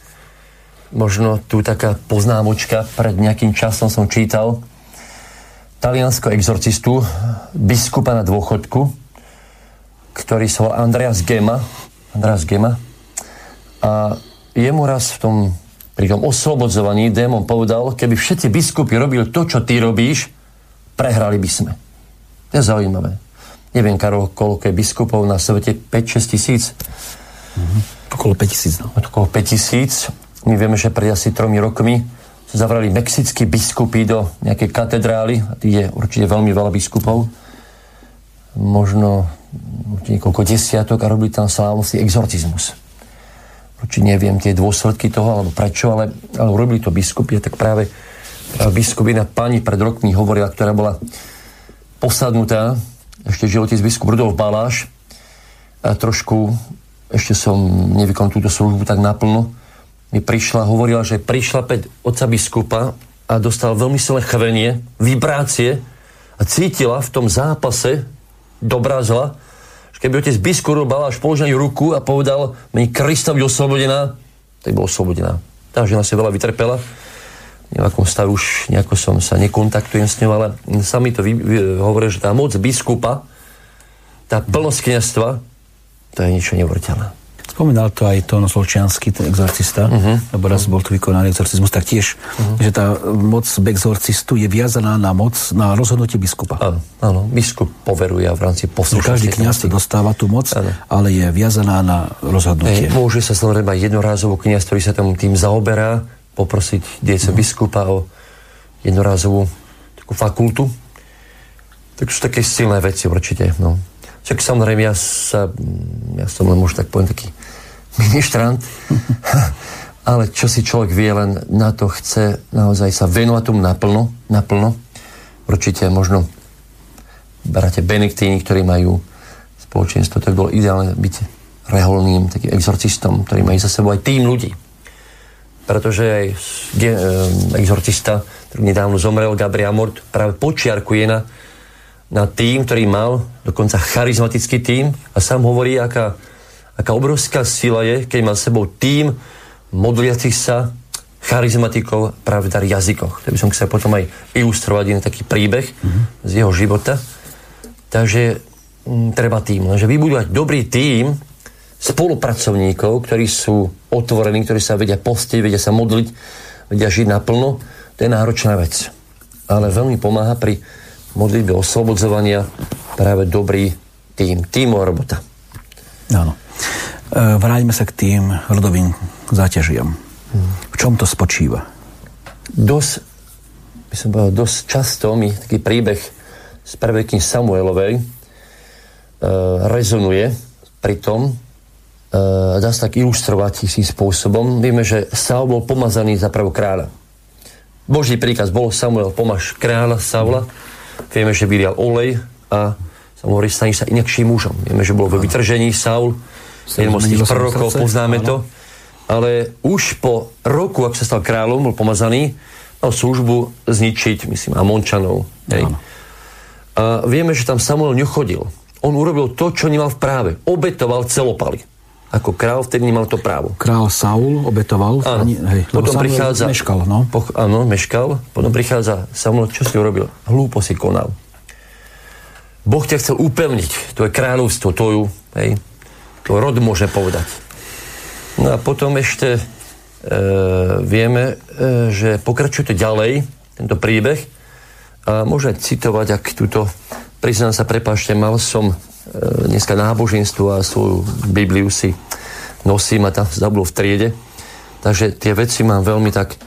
Možno tu taká poznámočka, pred nejakým časom som čítal taliansko exorcistu, biskupa na dôchodku, ktorý sa volá Andreas Gema, András Gema. A jemu raz v tom, pri tom oslobodzovaní démon povedal, keby všetci biskupy robili to, čo ty robíš, prehrali by sme. To je zaujímavé. Neviem, Karol, koľko je biskupov na svete? 5-6 tisíc? Mm-hmm. Okolo 5 tisíc, no. Okolo 5 tisíc. My vieme, že pred asi tromi rokmi zavrali mexickí biskupy do nejakej katedrály. A je určite veľmi veľa biskupov. Možno niekoľko desiatok a robili tam slávnostný exorcizmus. Či neviem tie dôsledky toho, alebo prečo, ale, ale urobili to biskupy, tak práve, práve biskupina pani pred rokmi hovorila, ktorá bola posadnutá, ešte životec biskup Rudolf Baláš, a trošku, ešte som nevykonal túto službu tak naplno, mi prišla, hovorila, že prišla päť otca biskupa a dostal veľmi silné chvenie, vibrácie a cítila v tom zápase dobrá zla, keby otec biskup Baláš položil ruku a povedal, meni Krista byť oslobodená, tak bola oslobodená. Tá žena si veľa vytrpela. V nejakom stave už nejako som sa nekontaktujem s ňou, ale sami to vy, hovoria, že tá moc biskupa, tá plnosť kniastva, to je niečo nevrteľné. Spomínal to aj Tono Solčiansky, ten exorcista, uh-huh. lebo raz bol tu vykonaný exorcizmus, tak tiež, uh-huh. že tá moc exorcistu je viazaná na moc, na rozhodnutie biskupa. Áno, áno. biskup poveruje v rámci poslušnosti. Každý kniaz dostáva tú moc, áno. ale je viazaná na rozhodnutie. Ej, môže sa samozrejme aj jednorázovo kniaz, ktorý sa tam tým zaoberá, poprosiť diece uh-huh. biskupa o jednorázovú takú fakultu. Tak sú také silné veci určite. No. Však samozrejme, ja, sa, ja som len možno tak poviem taký ministrant. ale čo si človek vie, len na to chce naozaj sa venovať tomu naplno, naplno. Určite možno brate Benediktíni, ktorí majú spoločenstvo, tak bolo ideálne byť reholným, takým exorcistom, ktorý majú za sebou aj tým ľudí. Pretože aj e, exorcista, ktorý nedávno zomrel, Gabriel Mort, práve počiarkuje na, na tým, ktorý mal dokonca charizmatický tým a sám hovorí, aká, aká obrovská sila je, keď má sebou tým, modliacich sa charizmatikov práve dar jazykoch. To by som chcel potom aj ilustrovať jeden taký príbeh mm-hmm. z jeho života. Takže m, mm, treba tým, že vybudovať dobrý tým spolupracovníkov, ktorí sú otvorení, ktorí sa vedia postiť, vedia sa modliť, vedia žiť naplno, to je náročná vec. Ale veľmi pomáha pri modlitbe oslobodzovania práve dobrý tým, tímová robota. Áno. E, vráťme sa k tým rodovým záťažiam. V čom to spočíva? Dosť, by som povedal, dosť často mi taký príbeh z prvej knihy Samuelovej e, rezonuje pri tom, e, dá sa tak ilustrovať istým spôsobom. Vieme, že Saul bol pomazaný za prvú kráľa. Boží príkaz bol Samuel, pomáš kráľa Saula. Vieme, že vylial olej a sa hovorí, stane sa inakším mužom. Vieme, že bol vo vytržení Saul, jeden z tých prorokov, poznáme to ale už po roku, ak sa stal kráľom, bol pomazaný, mal službu zničiť, myslím, Amončanov. Hej. A vieme, že tam Samuel nechodil. On urobil to, čo nemal v práve. Obetoval celopaly. Ako kráľ vtedy nemal to právo. Král Saul obetoval. Áno. Ani, hej, potom Samuel prichádza... Meškal, no. Po, áno, meškal. Potom prichádza Samuel, čo si urobil? Hlúpo si konal. Boh ťa chcel upevniť. To je kráľovstvo, to ju, hej, to rod môže povedať. No a potom ešte e, vieme, e, že pokračuje to ďalej, tento príbeh. A môžem citovať, ak túto, priznám sa, prepášte, mal som dneska náboženstvo a svoju Bibliu si nosím a tam zabudol v triede. Takže tie veci mám veľmi tak e,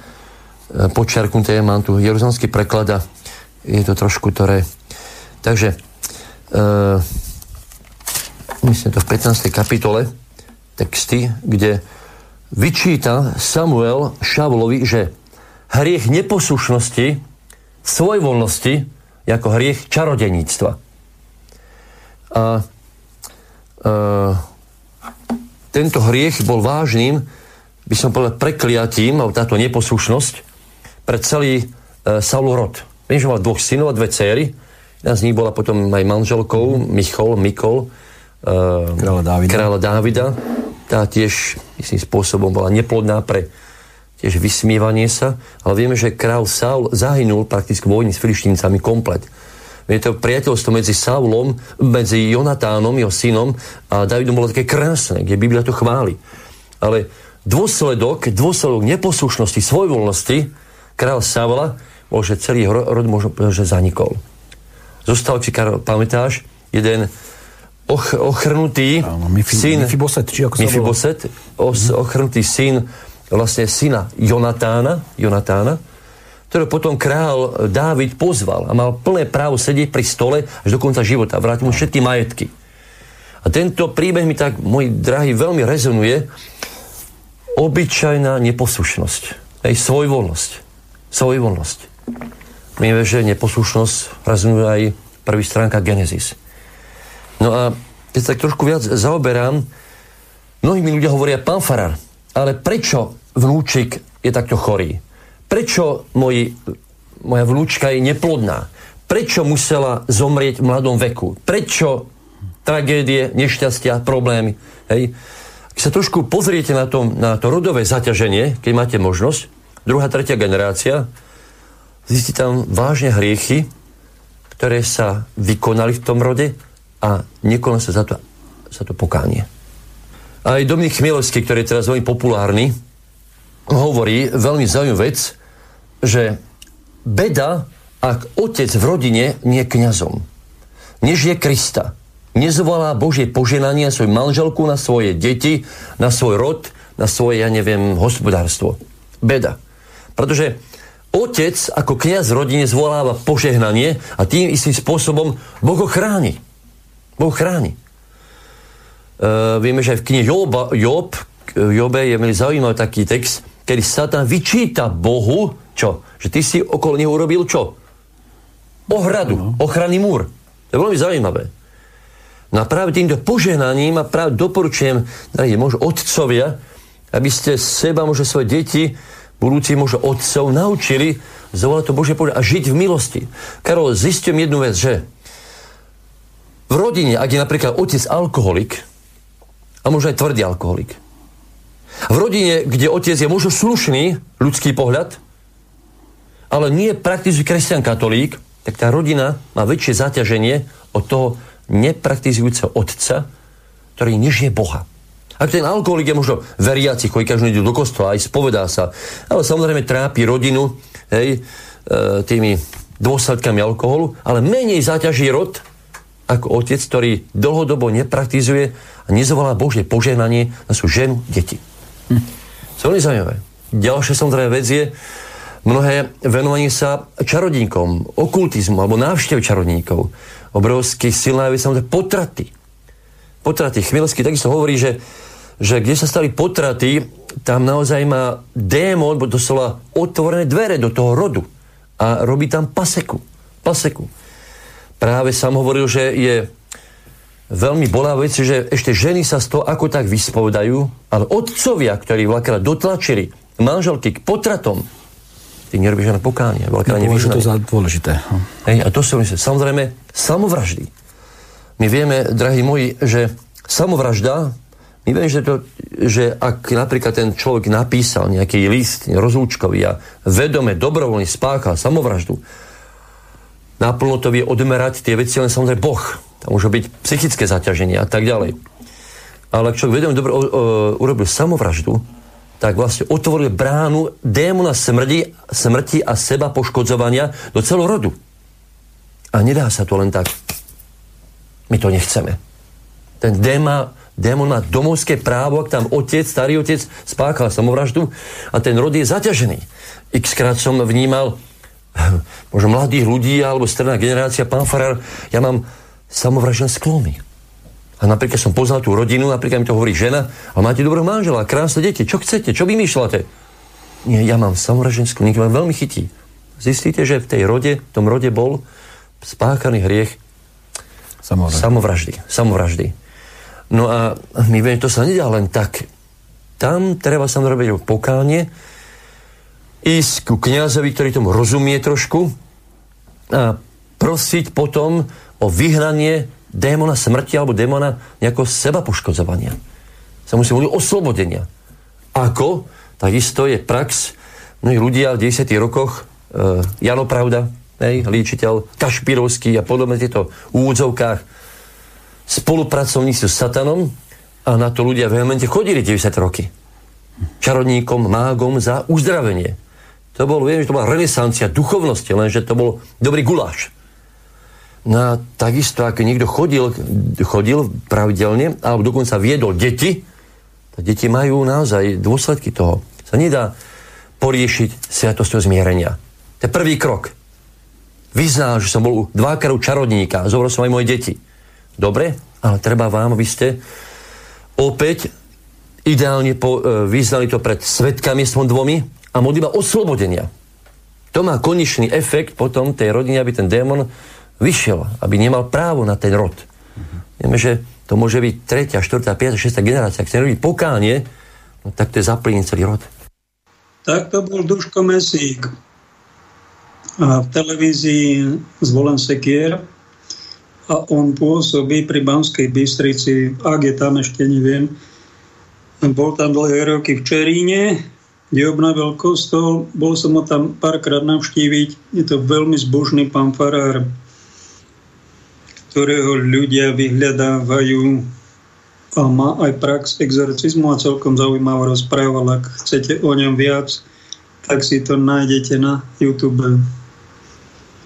počiarknuté, mám tu jeruzalský preklad a je to trošku, ktoré... Takže, e, myslím to v 15. kapitole, texty, kde vyčíta Samuel Šavulovi, že hriech neposlušnosti, svojvoľnosti ako hriech čarodeníctva. A e, tento hriech bol vážnym, by som povedal, prekliatím, alebo táto neposlušnosť, pre celý e, Saulov rod. Viem, že mal dvoch synov a dve céry. Jedna z nich bola potom aj manželkou, Michol, Mikol, e, kráľa Dávida. Kráľa Dávida tá tiež istým spôsobom bola neplodná pre tiež vysmievanie sa, ale vieme, že král Saul zahynul prakticky vojny s filištíncami komplet. Je to priateľstvo medzi Saulom, medzi Jonatánom, jeho synom a Davidom bolo také krásne, kde Biblia to chváli. Ale dôsledok, dôsledok neposlušnosti, svojvoľnosti král Saula bol, že celý rod možno že zanikol. Zostal, či pamätáš, jeden och, ochrnutý Áno, Mifi, syn Mifiboset, či ako Mifiboset, os, mm-hmm. ochrnutý syn vlastne syna Jonatána, Jonatána, ktorého potom král Dávid pozval a mal plné právo sedieť pri stole až do konca života. Vrátil mu všetky majetky. A tento príbeh mi tak, môj drahý, veľmi rezonuje. Obyčajná neposlušnosť. Aj svojvoľnosť. Svojvoľnosť. Vieme, že neposlušnosť rezonuje aj prvý stránka Genesis. No a keď sa tak trošku viac zaoberám, mnohí mi ľudia hovoria, pán Farar, ale prečo vnúčik je takto chorý? Prečo moji, moja vnúčka je neplodná? Prečo musela zomrieť v mladom veku? Prečo tragédie, nešťastia, problémy? Hej? Keď sa trošku pozriete na to, na to rodové zaťaženie, keď máte možnosť, druhá, tretia generácia, zistíte tam vážne hriechy, ktoré sa vykonali v tom rode a nekoná sa za to, za to pokánie. Aj Dominik Chmielovský, ktorý je teraz veľmi populárny, hovorí veľmi zaujímavú vec, že beda, ak otec v rodine nie je kňazom, než je Krista, nezvolá Božie poženanie na svoju manželku, na svoje deti, na svoj rod, na svoje, ja neviem, hospodárstvo. Beda. Pretože otec ako kňaz v rodine zvoláva požehnanie a tým istým spôsobom Boh ho chráni. Boh chráni. Uh, vieme, že aj v knihe Job, Job Jobe je veľmi zaujímavý taký text, kedy Satan vyčíta Bohu, čo? Že ty si okolo neho urobil čo? Ohradu, no. ochranný múr. To je veľmi zaujímavé. No a práve týmto požehnaním a práve doporučujem, možno otcovia, aby ste seba, možno svoje deti, budúci možno otcov, naučili zavolať to Bože a žiť v milosti. Karol, zistím jednu vec, že v rodine, ak je napríklad otec alkoholik, a možno aj tvrdý alkoholik, v rodine, kde otec je možno slušný, ľudský pohľad, ale nie praktizuje kresťan katolík, tak tá rodina má väčšie zaťaženie od toho nepraktizujúceho otca, ktorý nežije Boha. Ak ten alkoholik je možno veriaci, chodí každý do kostola, aj spovedá sa, ale samozrejme trápi rodinu hej, e, tými dôsledkami alkoholu, ale menej zaťaží rod ako otec, ktorý dlhodobo nepraktizuje a nezvolá Božie požehnanie na svoju ženu, deti. Hm. Veľmi zaujímavé. Ďalšia samozrejme vec je mnohé venovanie sa čarodníkom, okultizmu alebo návštev čarodníkov. Obrovský silná vec samozrejme potraty. Potraty. Chmielsky takisto hovorí, že že kde sa stali potraty, tam naozaj má démon, bo doslova otvorené dvere do toho rodu a robí tam paseku. Paseku. Práve som hovoril, že je veľmi bolá vec, že ešte ženy sa z toho ako tak vyspovedajú, ale otcovia, ktorí veľakrát dotlačili manželky k potratom, tí nerobí žiadne pokánie. Veľakrát no, to za dôležité. Hej, a to sú samozrejme samovraždy. My vieme, drahí moji, že samovražda my vieme, že, to, že ak napríklad ten človek napísal nejaký list rozlúčkový a vedome, dobrovoľne spáchal samovraždu, naplno to vie odmerať tie veci len samozrejme Boh. Tam môže byť psychické zaťaženie a tak ďalej. Ale ak človek vedome dobro, o, urobil samovraždu, tak vlastne otvoril bránu démona smrti, smrti a seba poškodzovania do celého rodu. A nedá sa to len tak. My to nechceme. Ten déma, Démon má domovské právo, ak tam otec, starý otec spáchal samovraždu a ten rod je zaťažený. X krát som vnímal možno mladých ľudí alebo stredná generácia, pán Farar, ja mám samovražné sklony. A napríklad som poznal tú rodinu, napríklad mi to hovorí žena, a máte dobrého manžela, krásne deti, čo chcete, čo vymýšľate? Nie, ja mám samovražné sklony, ma veľmi chytí. Zistíte, že v tej rode, v tom rode bol spáchaný hriech samovraždy. samovraždy. samovraždy. No a my vieme, to sa nedá len tak. Tam treba sa robiť pokánie, ísť ku kniazovi, ktorý tomu rozumie trošku a prosiť potom o vyhnanie démona smrti alebo démona nejakého seba poškodzovania. Sa musí hovoriť oslobodenia. Ako? Takisto je prax mnohí ľudia v 90. rokoch e, Jano Pravda, hej, líčiteľ, Kašpirovský a podobne tieto úvodzovkách spolupracovníci s satanom a na to ľudia vehemente chodili 90 roky. Čarodníkom, mágom za uzdravenie. To bol, viem, že to bola renesancia duchovnosti, lenže to bol dobrý guláš. No takisto, ak niekto chodil, chodil pravidelne, alebo dokonca viedol deti, tak deti majú naozaj dôsledky toho. Sa nedá poriešiť sviatosťou zmierenia. To je prvý krok. Vyznal, že som bol dvakrát u čarodníka, zobral som aj moje deti. Dobre, ale treba vám, aby ste opäť ideálne po, e, vyznali to pred svetkami svojom dvomi a modlitba oslobodenia. To má konečný efekt potom tej rodine, aby ten démon vyšiel, aby nemal právo na ten rod. Mm-hmm. Vieme, že to môže byť 3., 4., 5., 6. generácia. Ak sa nerobí pokánie, no, tak to je zaplní celý rod. Tak to bol Duško Mesík. A v televízii zvolen Sekier a on pôsobí pri Banskej Bystrici, ak je tam ešte neviem. Bol tam dlhé roky v Čeríne, kde obnovil kostol. Bol som ho tam párkrát navštíviť. Je to veľmi zbožný pán Farár, ktorého ľudia vyhľadávajú a má aj prax exorcizmu a celkom zaujímavo rozprával. Ak chcete o ňom viac, tak si to nájdete na YouTube.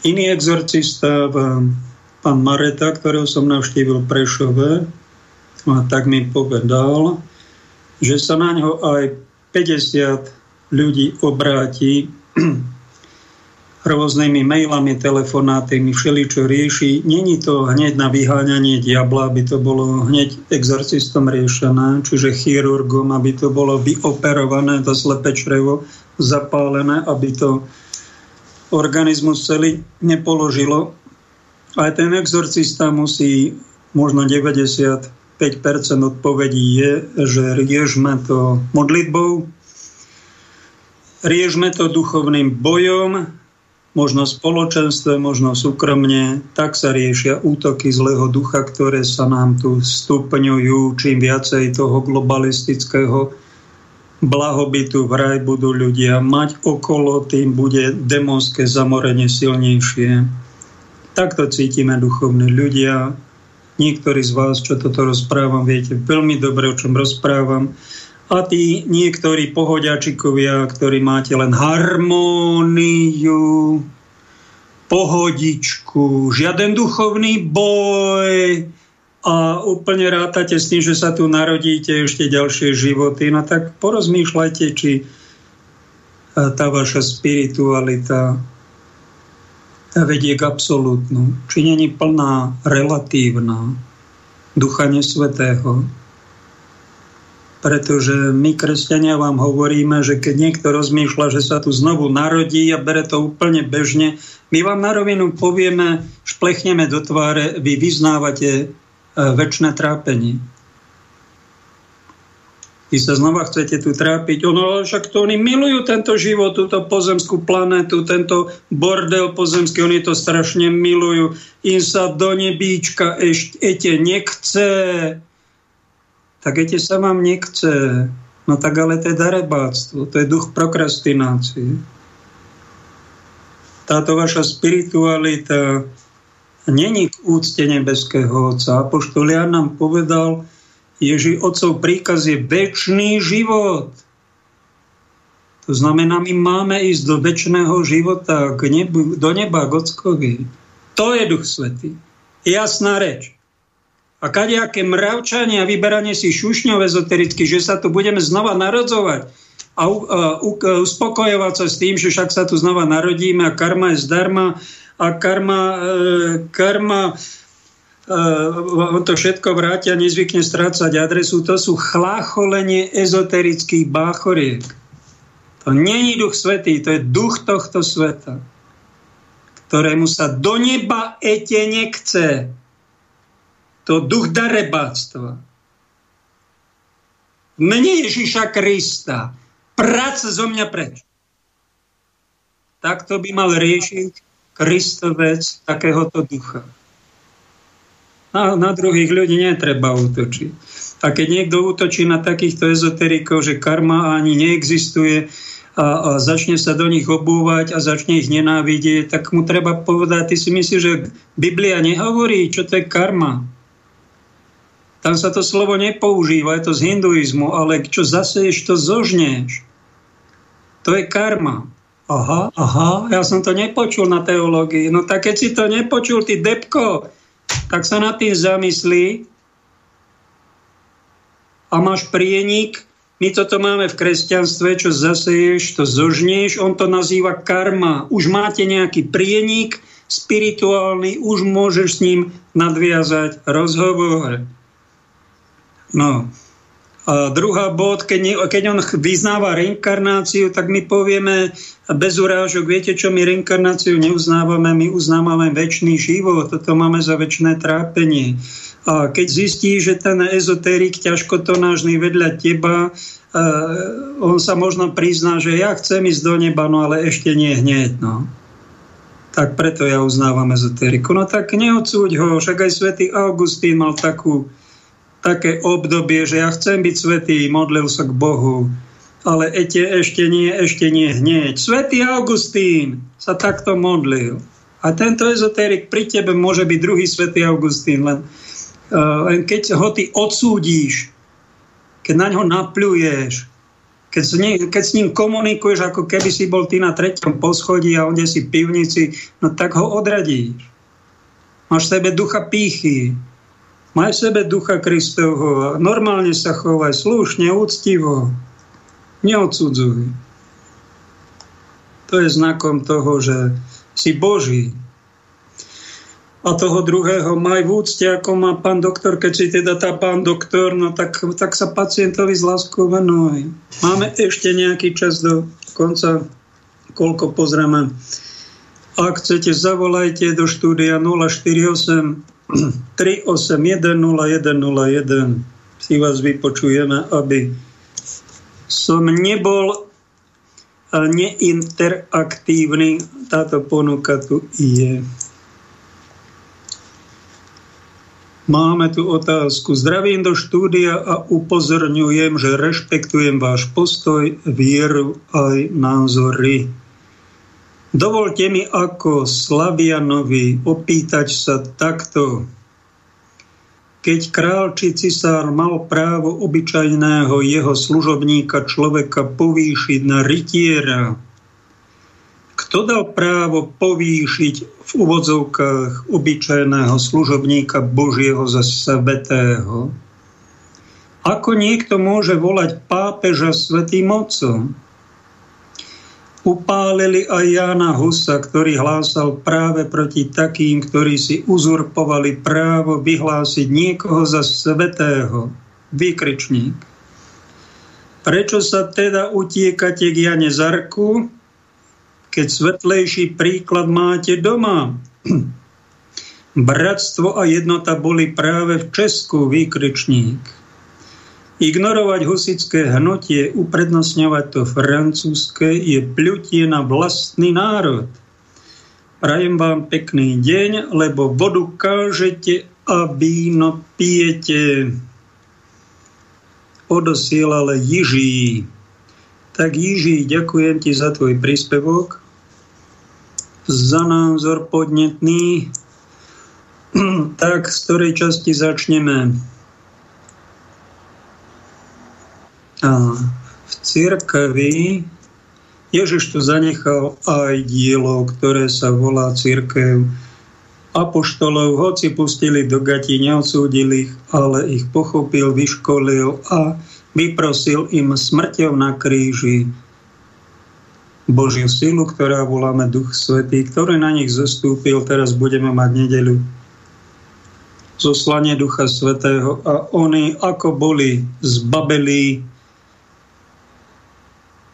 Iný exorcista v pán Mareta, ktorého som navštívil v Prešove, a tak mi povedal, že sa na ňo aj 50 ľudí obráti rôznymi mailami, telefonátmi, všeličo rieši. Není to hneď na vyháňanie diabla, aby to bolo hneď exorcistom riešené, čiže chirurgom, aby to bolo vyoperované, to slepe črevo zapálené, aby to organizmus celý nepoložilo. Aj ten exorcista musí, možno 95% odpovedí je, že riežme to modlitbou, riežme to duchovným bojom, možno spoločenstve, možno súkromne, tak sa riešia útoky zlého ducha, ktoré sa nám tu stupňujú, čím viacej toho globalistického blahobytu vraj budú ľudia mať okolo, tým bude demonské zamorenie silnejšie. Takto cítime duchovní ľudia. Niektorí z vás, čo toto rozprávam, viete veľmi dobre, o čom rozprávam a tí niektorí pohodiačikovia, ktorí máte len harmóniu, pohodičku, žiaden duchovný boj. A úplne rátate s tým, že sa tu narodíte ešte ďalšie životy, no tak porozmýšľajte, či e, tá vaša spiritualita vedie k absolútnu, či není plná relatívna ducha nesvetého, pretože my, kresťania, vám hovoríme, že keď niekto rozmýšľa, že sa tu znovu narodí a bere to úplne bežne, my vám na rovinu povieme, šplechneme do tváre, vy vyznávate e, väčšie trápenie. Vy sa znova chcete tu trápiť. Ono, však to oni milujú tento život, túto pozemskú planetu, tento bordel pozemský, oni to strašne milujú. Im sa do nebíčka ešte nechce tak keď sa vám nechce, no tak ale to je darebáctvo, to je duch prokrastinácie. Táto vaša spiritualita není k úcte nebeského Otca. Apoštol Jan nám povedal, Ježi Otcov príkaz je väčší život. To znamená, my máme ísť do väčšného života, k nebu, do neba, k Ockovi. To je Duch Svetý. Jasná reč a kadejaké mravčanie a vyberanie si šušňov ezotericky, že sa tu budeme znova narodzovať a uspokojovať sa s tým, že však sa tu znova narodíme a karma je zdarma a karma, e, karma e, on to všetko vrátia, nezvykne strácať adresu. To sú chlácholenie ezoterických báchoriek. To není duch svetý, to je duch tohto sveta, ktorému sa do neba ete nechce to duch darebáctva. V mene Ježíša Krista. Prac zo mňa preč. Takto by mal riešiť Kristovec takéhoto ducha. Na, na druhých ľudí netreba útočiť. A keď niekto útočí na takýchto ezoterikov, že karma ani neexistuje a, a začne sa do nich obúvať a začne ich nenávidieť, tak mu treba povedať, ty si myslíš, že Biblia nehovorí, čo to je karma. Tam sa to slovo nepoužíva, je to z hinduizmu, ale čo zaseješ, to zožneš. To je karma. Aha, aha, ja som to nepočul na teológii. No tak keď si to nepočul, ty depko, tak sa nad tým zamyslí a máš prienik. My toto máme v kresťanstve, čo zaseješ, to zožneš, on to nazýva karma. Už máte nejaký prienik spirituálny, už môžeš s ním nadviazať rozhovor. No. A druhá bod, keď, nie, keď on vyznáva reinkarnáciu, tak my povieme bez urážok, viete čo, my reinkarnáciu neuznávame, my uznávame väčší život, toto máme za väčšné trápenie. A keď zistí, že ten ezoterik ťažkotonážny vedľa teba, uh, on sa možno prizná, že ja chcem ísť do neba, no ale ešte nie hneď. No. Tak preto ja uznávam ezoteriku. No tak neodsúď ho, však aj svätý Augustín mal takú také obdobie, že ja chcem byť svetý, modlil sa k Bohu, ale ešte, ešte nie, ešte nie hneď. Svetý Augustín sa takto modlil. A tento ezoterik pri tebe môže byť druhý svetý Augustín, len, uh, len keď ho ty odsúdíš, keď na ňo napľuješ, keď s, ním, keď s ním komunikuješ, ako keby si bol ty na treťom poschodí a onde si pivnici, no tak ho odradíš. Máš v sebe ducha pýchy, Maj v sebe ducha Kristovho normálne sa chovaj slušne, úctivo. Neodsudzuj. To je znakom toho, že si Boží. A toho druhého maj v úcte, ako má pán doktor, keď si teda tá pán doktor, no tak, tak sa pacientovi z láskou venuj. Máme ešte nejaký čas do konca, koľko pozrieme. Ak chcete, zavolajte do štúdia 048 381 0101. Si vás vypočujeme, aby som nebol neinteraktívny. Táto ponuka tu je. Máme tu otázku. Zdravím do štúdia a upozorňujem, že rešpektujem váš postoj, vieru aj názory. Dovolte mi ako Slavianovi opýtať sa takto. Keď král či cisár mal právo obyčajného jeho služobníka človeka povýšiť na rytiera, kto dal právo povýšiť v úvodzovkách obyčajného služobníka Božieho za svetého? Ako niekto môže volať pápeža svetým mocom? Upálili aj Jána Husa, ktorý hlásal práve proti takým, ktorí si uzurpovali právo vyhlásiť niekoho za svetého. Výkričník. Prečo sa teda utiekate k Jane Zarku, keď svetlejší príklad máte doma. Bratstvo a jednota boli práve v Česku výkričník. Ignorovať husické hnutie, uprednostňovať to francúzske je pľutie na vlastný národ. Prajem vám pekný deň, lebo vodu kážete a víno pijete. Odosielal Jiží. Tak Jiží, ďakujem ti za tvoj príspevok, za názor podnetný. tak z ktorej časti začneme? A v církevi Ježiš tu zanechal aj dielo, ktoré sa volá církev apoštolov, hoci pustili do gatí, neodsúdili ich, ale ich pochopil, vyškolil a vyprosil im smrťou na kríži Božiu silu, ktorá voláme Duch Svetý, ktorý na nich zostúpil. Teraz budeme mať nedeľu zoslanie Ducha Svetého a oni ako boli zbabelí,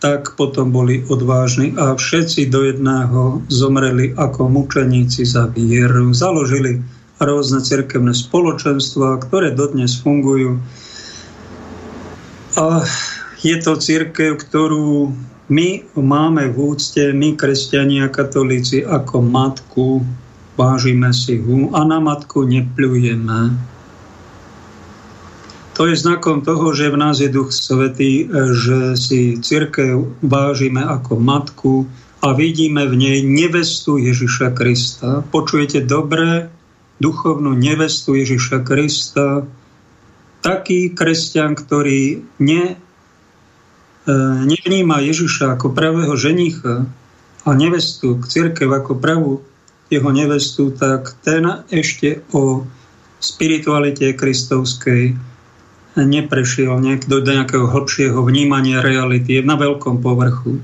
tak potom boli odvážni a všetci do jedného zomreli ako mučeníci za vieru. Založili rôzne cirkevné spoločenstva, ktoré dodnes fungujú a je to církev, ktorú my máme v úcte, my kresťania katolíci, ako matku, vážime si ju a na matku nepľujeme. To je znakom toho, že v nás je Duch Svetý, že si církev vážime ako matku a vidíme v nej nevestu Ježiša Krista. Počujete dobre duchovnú nevestu Ježiša Krista, taký kresťan, ktorý ne, e, nevníma Ježiša ako pravého ženicha a nevestu, k církev ako pravú jeho nevestu, tak ten ešte o spiritualite kristovskej neprešiel do nejakého hlbšieho vnímania reality, je na veľkom povrchu.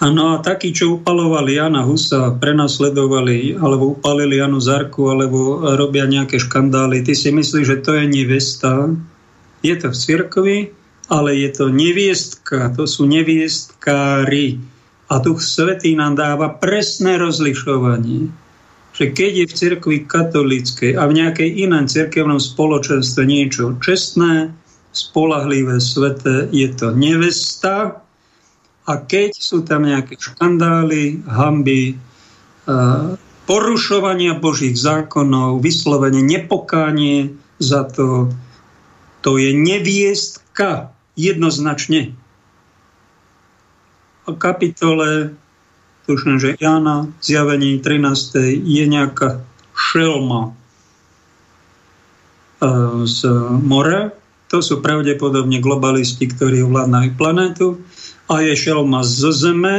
Áno, a takí, čo upalovali Jana Husa, prenasledovali, alebo upalili Janu Zarku, alebo robia nejaké škandály, ty si myslíš, že to je nevesta? Je to v cirkvi, ale je to neviestka, to sú neviestkári. A Duch Svetý nám dáva presné rozlišovanie, že keď je v cirkvi katolíckej a v nejakej inom cirkevnom spoločenstve niečo čestné, spolahlivé, sveté, je to nevesta, a keď sú tam nejaké škandály, hamby, porušovania Božích zákonov, vyslovene nepokánie za to, to je neviestka jednoznačne. A kapitole, tuším, že Jana, zjavení 13. je nejaká šelma z mora. To sú pravdepodobne globalisti, ktorí ovládnajú planétu a je šelma z zeme,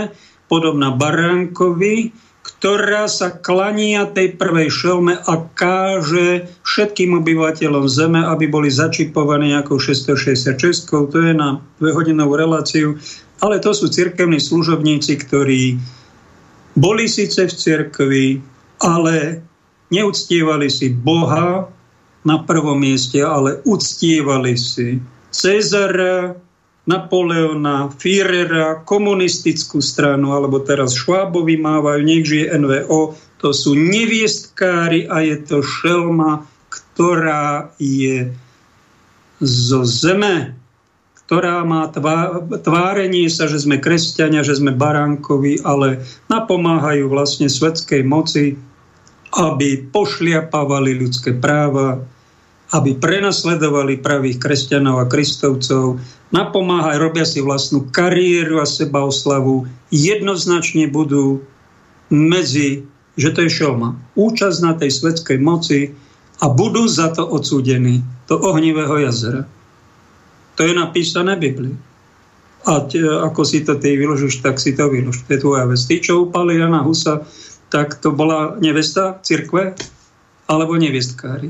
podobná baránkovi, ktorá sa klania tej prvej šelme a káže všetkým obyvateľom Zeme, aby boli začipovaní ako 666. To je na dvehodinovú reláciu. Ale to sú cirkevní služobníci, ktorí boli síce v cirkvi, ale neúctievali si Boha na prvom mieste, ale uctievali si Cezara, Napoleona, Führera, komunistickú stranu, alebo teraz Švábovi mávajú, nech žije NVO, to sú neviestkári a je to šelma, ktorá je zo zeme, ktorá má tvárenie sa, že sme kresťania, že sme baránkovi, ale napomáhajú vlastne svetskej moci, aby pošliapávali ľudské práva, aby prenasledovali pravých kresťanov a kristovcov, napomáhaj, robia si vlastnú kariéru a seba oslavu, jednoznačne budú medzi, že to je šelma, účasť na tej svetskej moci a budú za to odsúdení do ohnivého jazera. To je napísané v Biblii. A te, ako si to ty vyložíš, tak si to vylož. To je tvoja vec. Tí, čo upali Jana Husa, tak to bola nevesta cirkve alebo nevestkári.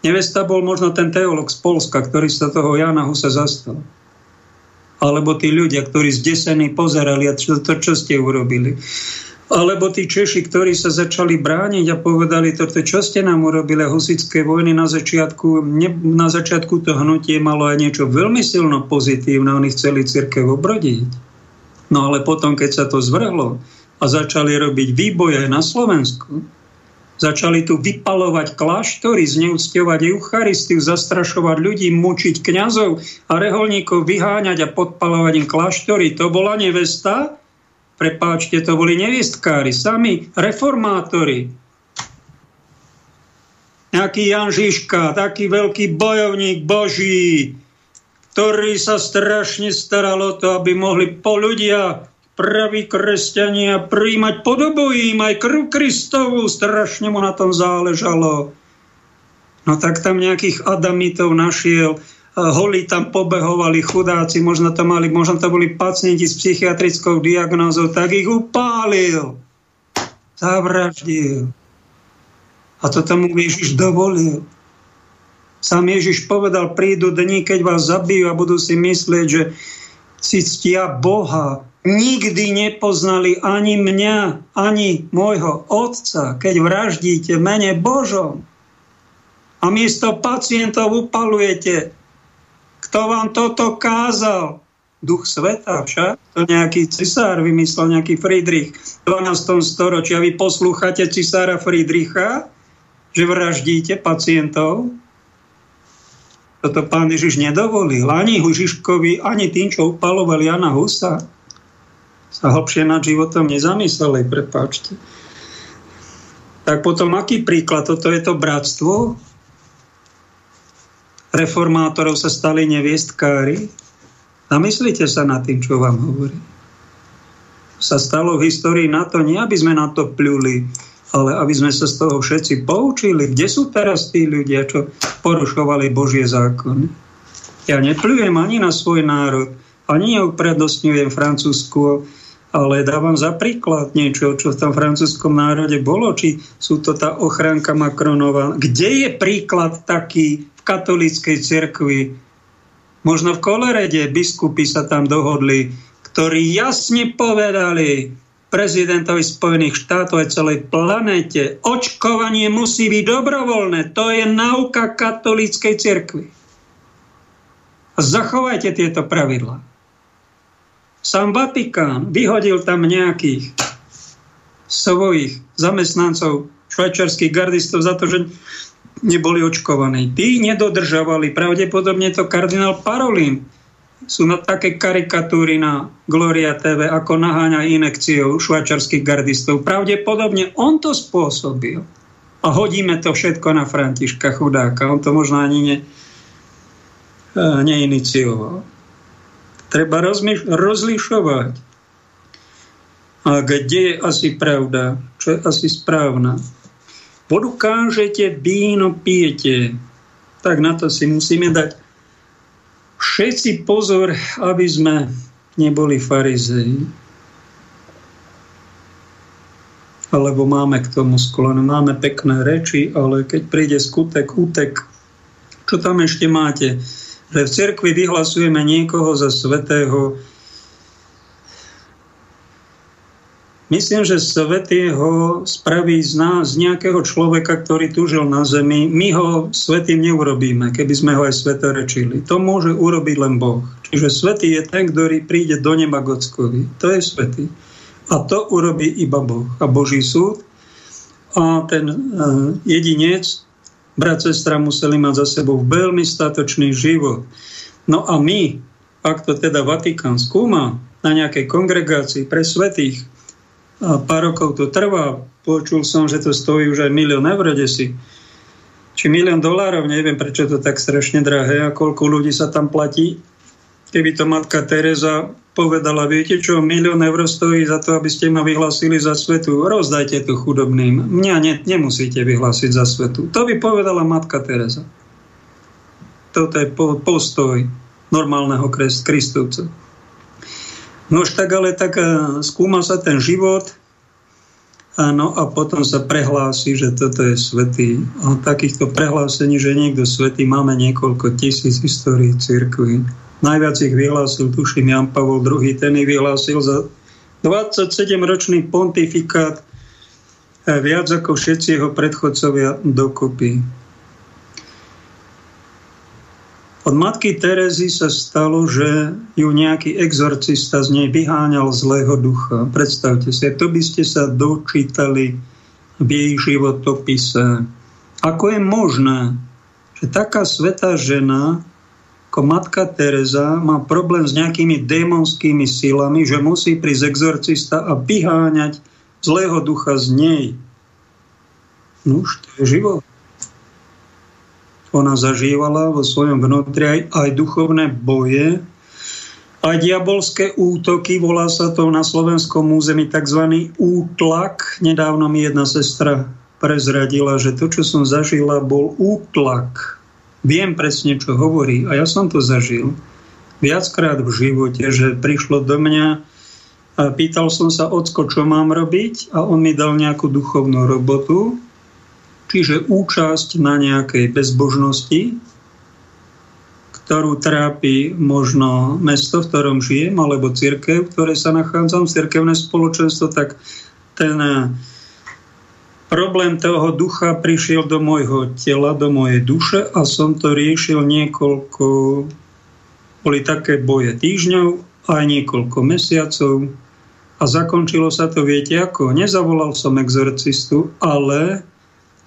Nevesta bol možno ten teolog z Polska, ktorý sa toho Jana Husa zastal. Alebo tí ľudia, ktorí zdesení pozerali a to, čo ste urobili. Alebo tí Češi, ktorí sa začali brániť a povedali, toto, čo ste nám urobili, husické vojny na začiatku, ne, na začiatku to hnutie malo aj niečo veľmi silno pozitívne, oni chceli církev obrodiť. No ale potom, keď sa to zvrhlo a začali robiť výboje na Slovensku, Začali tu vypalovať kláštory, zneúctiovať Eucharistiu, zastrašovať ľudí, mučiť kňazov a reholníkov, vyháňať a podpalovať im kláštory. To bola nevesta? Prepáčte, to boli nevestkári, sami reformátori. Nejaký Jan Žižka, taký veľký bojovník Boží, ktorý sa strašne staral o to, aby mohli po ľudia praví kresťania príjmať podobu im aj krv Kristovu, strašne mu na tom záležalo. No tak tam nejakých adamitov našiel, holí tam pobehovali chudáci, možno to, mali, možno to boli pacienti s psychiatrickou diagnózou, tak ich upálil, zavraždil. A to tomu Ježiš dovolil. Sám Ježiš povedal, prídu dni, keď vás zabijú a budú si myslieť, že si ctia Boha, nikdy nepoznali ani mňa, ani môjho otca, keď vraždíte mene Božom. A miesto pacientov upalujete. Kto vám toto kázal? Duch sveta však? To nejaký cisár vymyslel, nejaký Friedrich v 12. storočí. A vy poslúchate cisára Friedricha, že vraždíte pacientov? Toto pán Ježiš nedovolil ani Hužiškovi, ani tým, čo upalovali Jana Husa sa hlbšie nad životom nezamysleli, prepáčte. Tak potom aký príklad? Toto je to bratstvo? Reformátorov sa stali neviestkári? Zamyslite sa nad tým, čo vám hovorí. Sa stalo v histórii na to, nie aby sme na to pľuli, ale aby sme sa z toho všetci poučili. Kde sú teraz tí ľudia, čo porušovali Božie zákony? Ja nepľujem ani na svoj národ, ani neuprednostňujem Francúzsku ale dávam za príklad niečo, čo v tom francúzskom národe bolo, či sú to tá ochránka Macronova. Kde je príklad taký v katolíckej cirkvi? Možno v Kolerede biskupy sa tam dohodli, ktorí jasne povedali prezidentovi Spojených štátov aj celej planéte, očkovanie musí byť dobrovoľné. To je nauka katolíckej cirkvi. Zachovajte tieto pravidlá. Sám Vatikán vyhodil tam nejakých svojich zamestnancov, švajčarských gardistov za to, že neboli očkovaní. Tí nedodržavali, pravdepodobne to kardinál Parolin. Sú na také karikatúry na Gloria TV, ako naháňa inekciou švajčarských gardistov. Pravdepodobne on to spôsobil. A hodíme to všetko na Františka chudáka. On to možno ani ne, eh, neinicioval. Treba rozlišovať. A kde je asi pravda? Čo je asi správna? Vodu kážete, víno pijete. Tak na to si musíme dať všetci pozor, aby sme neboli farizei. alebo máme k tomu sklon, máme pekné reči, ale keď príde skutek, útek, čo tam ešte máte? Že v cirkvi vyhlasujeme niekoho za svetého, Myslím, že Svetý ho spraví z nás, z nejakého človeka, ktorý tu žil na zemi. My ho svetým neurobíme, keby sme ho aj svetorečili. To môže urobiť len Boh. Čiže Svetý je ten, ktorý príde do neba Gockovi. To je Svetý. A to urobí iba Boh. A Boží súd. A ten uh, jedinec, brat, sestra museli mať za sebou veľmi statočný život. No a my, ak to teda Vatikán skúma na nejakej kongregácii pre svetých, a pár rokov to trvá. Počul som, že to stojí už aj milión eur si. Či milión dolárov, neviem prečo to tak strašne drahé a koľko ľudí sa tam platí. Keby to matka Teresa povedala, viete čo, milión eur stojí za to, aby ste ma vyhlásili za svetu, rozdajte to chudobným. Mňa ne, nemusíte vyhlásiť za svetu. To by povedala matka Teresa. Toto je postoj normálneho kristovca. No už tak, ale tak eh, skúma sa ten život, áno, a potom sa prehlási, že toto je svetý. A takýchto prehlásení, že niekto svetý, máme niekoľko tisíc histórií cirkvi. Najviac ich vyhlásil, tuším, Jan Pavol II, ten ich vyhlásil za 27-ročný pontifikát viac ako všetci jeho predchodcovia dokopy. Od matky Terezy sa stalo, že ju nejaký exorcista z nej vyháňal zlého ducha. Predstavte si, to by ste sa dočítali v jej životopise. Ako je možné, že taká svetá žena ako matka Teresa má problém s nejakými démonskými silami, že musí prísť exorcista a vyháňať zlého ducha z nej. No už to je život ona zažívala vo svojom vnútri aj, aj duchovné boje, aj diabolské útoky, volá sa to na slovenskom území tzv. útlak. Nedávno mi jedna sestra prezradila, že to, čo som zažila, bol útlak. Viem presne, čo hovorí a ja som to zažil viackrát v živote, že prišlo do mňa a pýtal som sa, ocko, čo mám robiť a on mi dal nejakú duchovnú robotu čiže účasť na nejakej bezbožnosti, ktorú trápi možno mesto, v ktorom žijem, alebo církev, v ktorej sa nachádzam, církevné spoločenstvo, tak ten eh, problém toho ducha prišiel do môjho tela, do mojej duše a som to riešil niekoľko, boli také boje týždňov, aj niekoľko mesiacov. A zakončilo sa to, viete ako, nezavolal som exorcistu, ale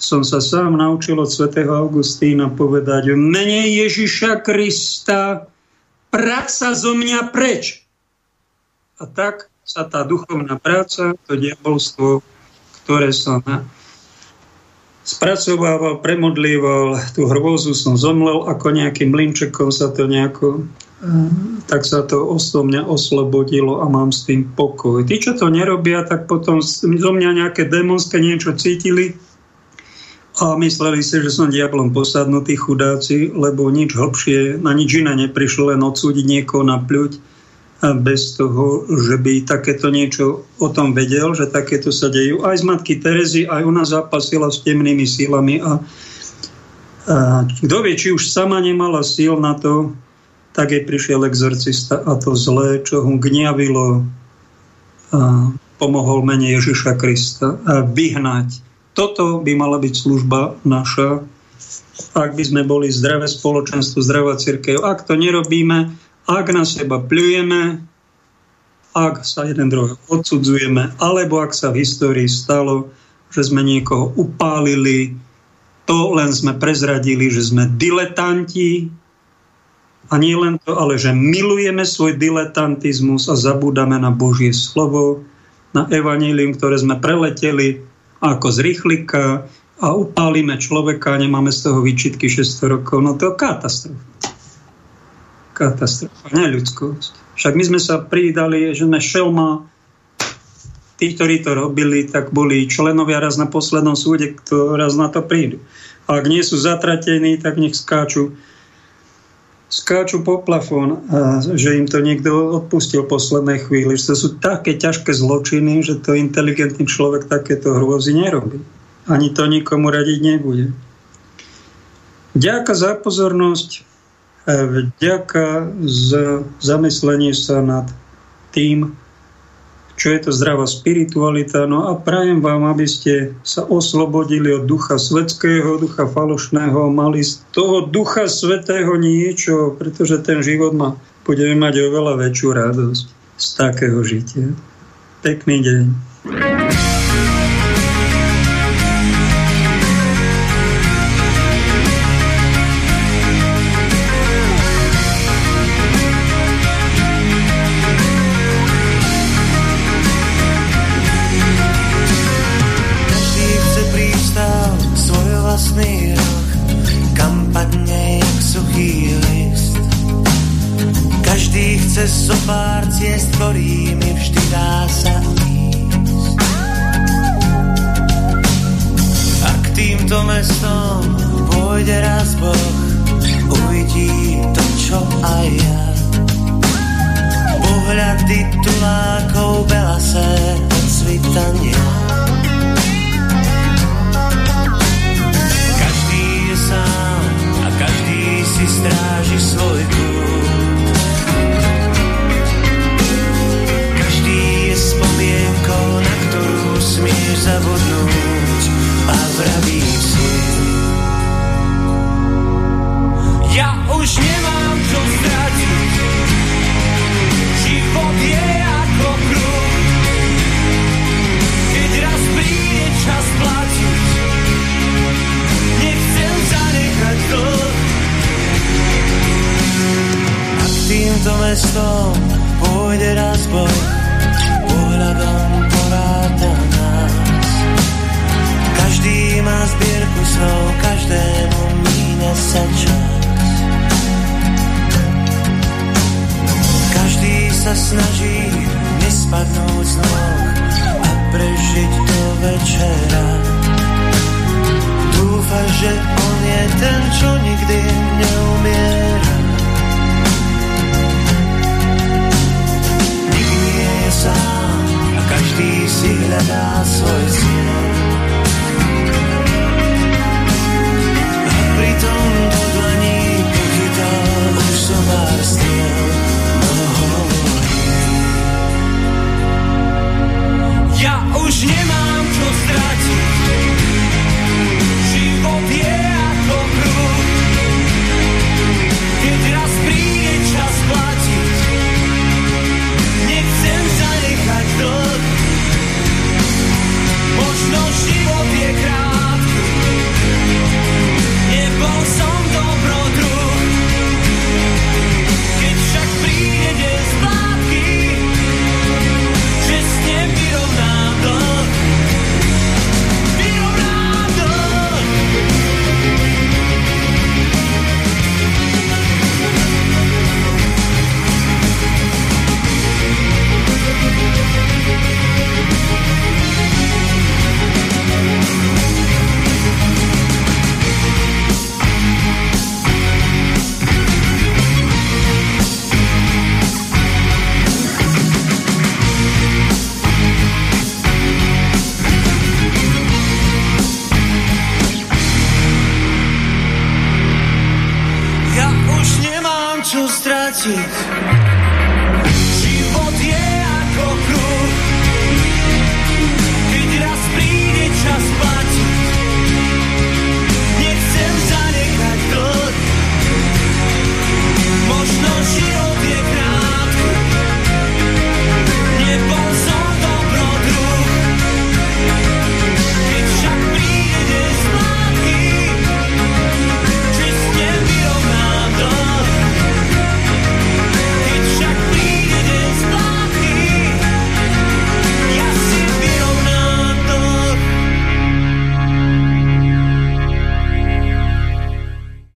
som sa sám naučil od svätého Augustína povedať mene Ježiša Krista práca zo mňa preč. A tak sa tá duchovná práca, to diabolstvo, ktoré som spracovával, premodlíval, tú hrôzu som zomlel, ako nejakým mlinčekom sa to nejako tak sa to oso mňa oslobodilo a mám s tým pokoj. Tí, čo to nerobia, tak potom zo mňa nejaké démonské niečo cítili, a mysleli si, že som diablom posadnutý chudáci, lebo nič hlbšie, na nič iné neprišlo, len odsúdiť niekoho na pľuť bez toho, že by takéto niečo o tom vedel, že takéto sa dejú. Aj z matky Terezy, aj ona zápasila s temnými sílami a, a kto vie, či už sama nemala síl na to, tak jej prišiel exorcista a to zlé, čo ho gniavilo, a pomohol mene Ježiša Krista a vyhnať toto by mala byť služba naša, ak by sme boli zdravé spoločenstvo, zdravá církev. Ak to nerobíme, ak na seba pľujeme, ak sa jeden druhého odsudzujeme, alebo ak sa v histórii stalo, že sme niekoho upálili, to len sme prezradili, že sme diletanti, a nie len to, ale že milujeme svoj diletantizmus a zabúdame na Božie slovo, na evanílium, ktoré sme preleteli, ako z rýchlika a upálime človeka a nemáme z toho výčitky 600 rokov. No to je katastrofa. Katastrofa, ľudskosť. Však my sme sa pridali, že sme šelma, tí, ktorí to robili, tak boli členovia raz na poslednom súde, kto raz na to prídu. A ak nie sú zatratení, tak nech skáču skáču po plafón, že im to niekto odpustil v poslednej chvíli. Že to sú také ťažké zločiny, že to inteligentný človek takéto hrôzy nerobí. Ani to nikomu radiť nebude. Ďakujem za pozornosť. Eh, vďaka za zamyslenie sa nad tým, čo je to zdravá spiritualita. No a prajem vám, aby ste sa oslobodili od ducha svetského, ducha falošného, mali z toho ducha svetého niečo, pretože ten život má, budeme mať oveľa väčšiu radosť z takého žitia. Pekný deň. Cez so pár ciest, ktorými vždy dá sa ísť. A k týmto mestom pôjde raz Boh, uvidí to, čo aj ja. Pohľad titulákov belasé od svitania. Každý je sám a každý si stráži svoj kúr. cestou, na ktorú smieš zavodnúť a vraví si. Ja už nemám čo stratiť, život je ako kruh. Keď raz príde čas platiť, nechcem zanechať dlh. A k týmto mestom pôjde raz boj, pohľadom Každý má zbierku snov, každému míňa sa čas. Každý sa snaží nespadnúť z noh a prežiť do večera. Dúfa, že on je ten, čo nikdy neumiera. Nik nie je sám a každý si hľadá svoj cieľ. pritom do dlaní pochytal už som Ja už nemám čo stratiť Život je ako prúd Keď raz príde čas platiť Nechcem zanechať dlh. Možno život je krát Bom som dobrotru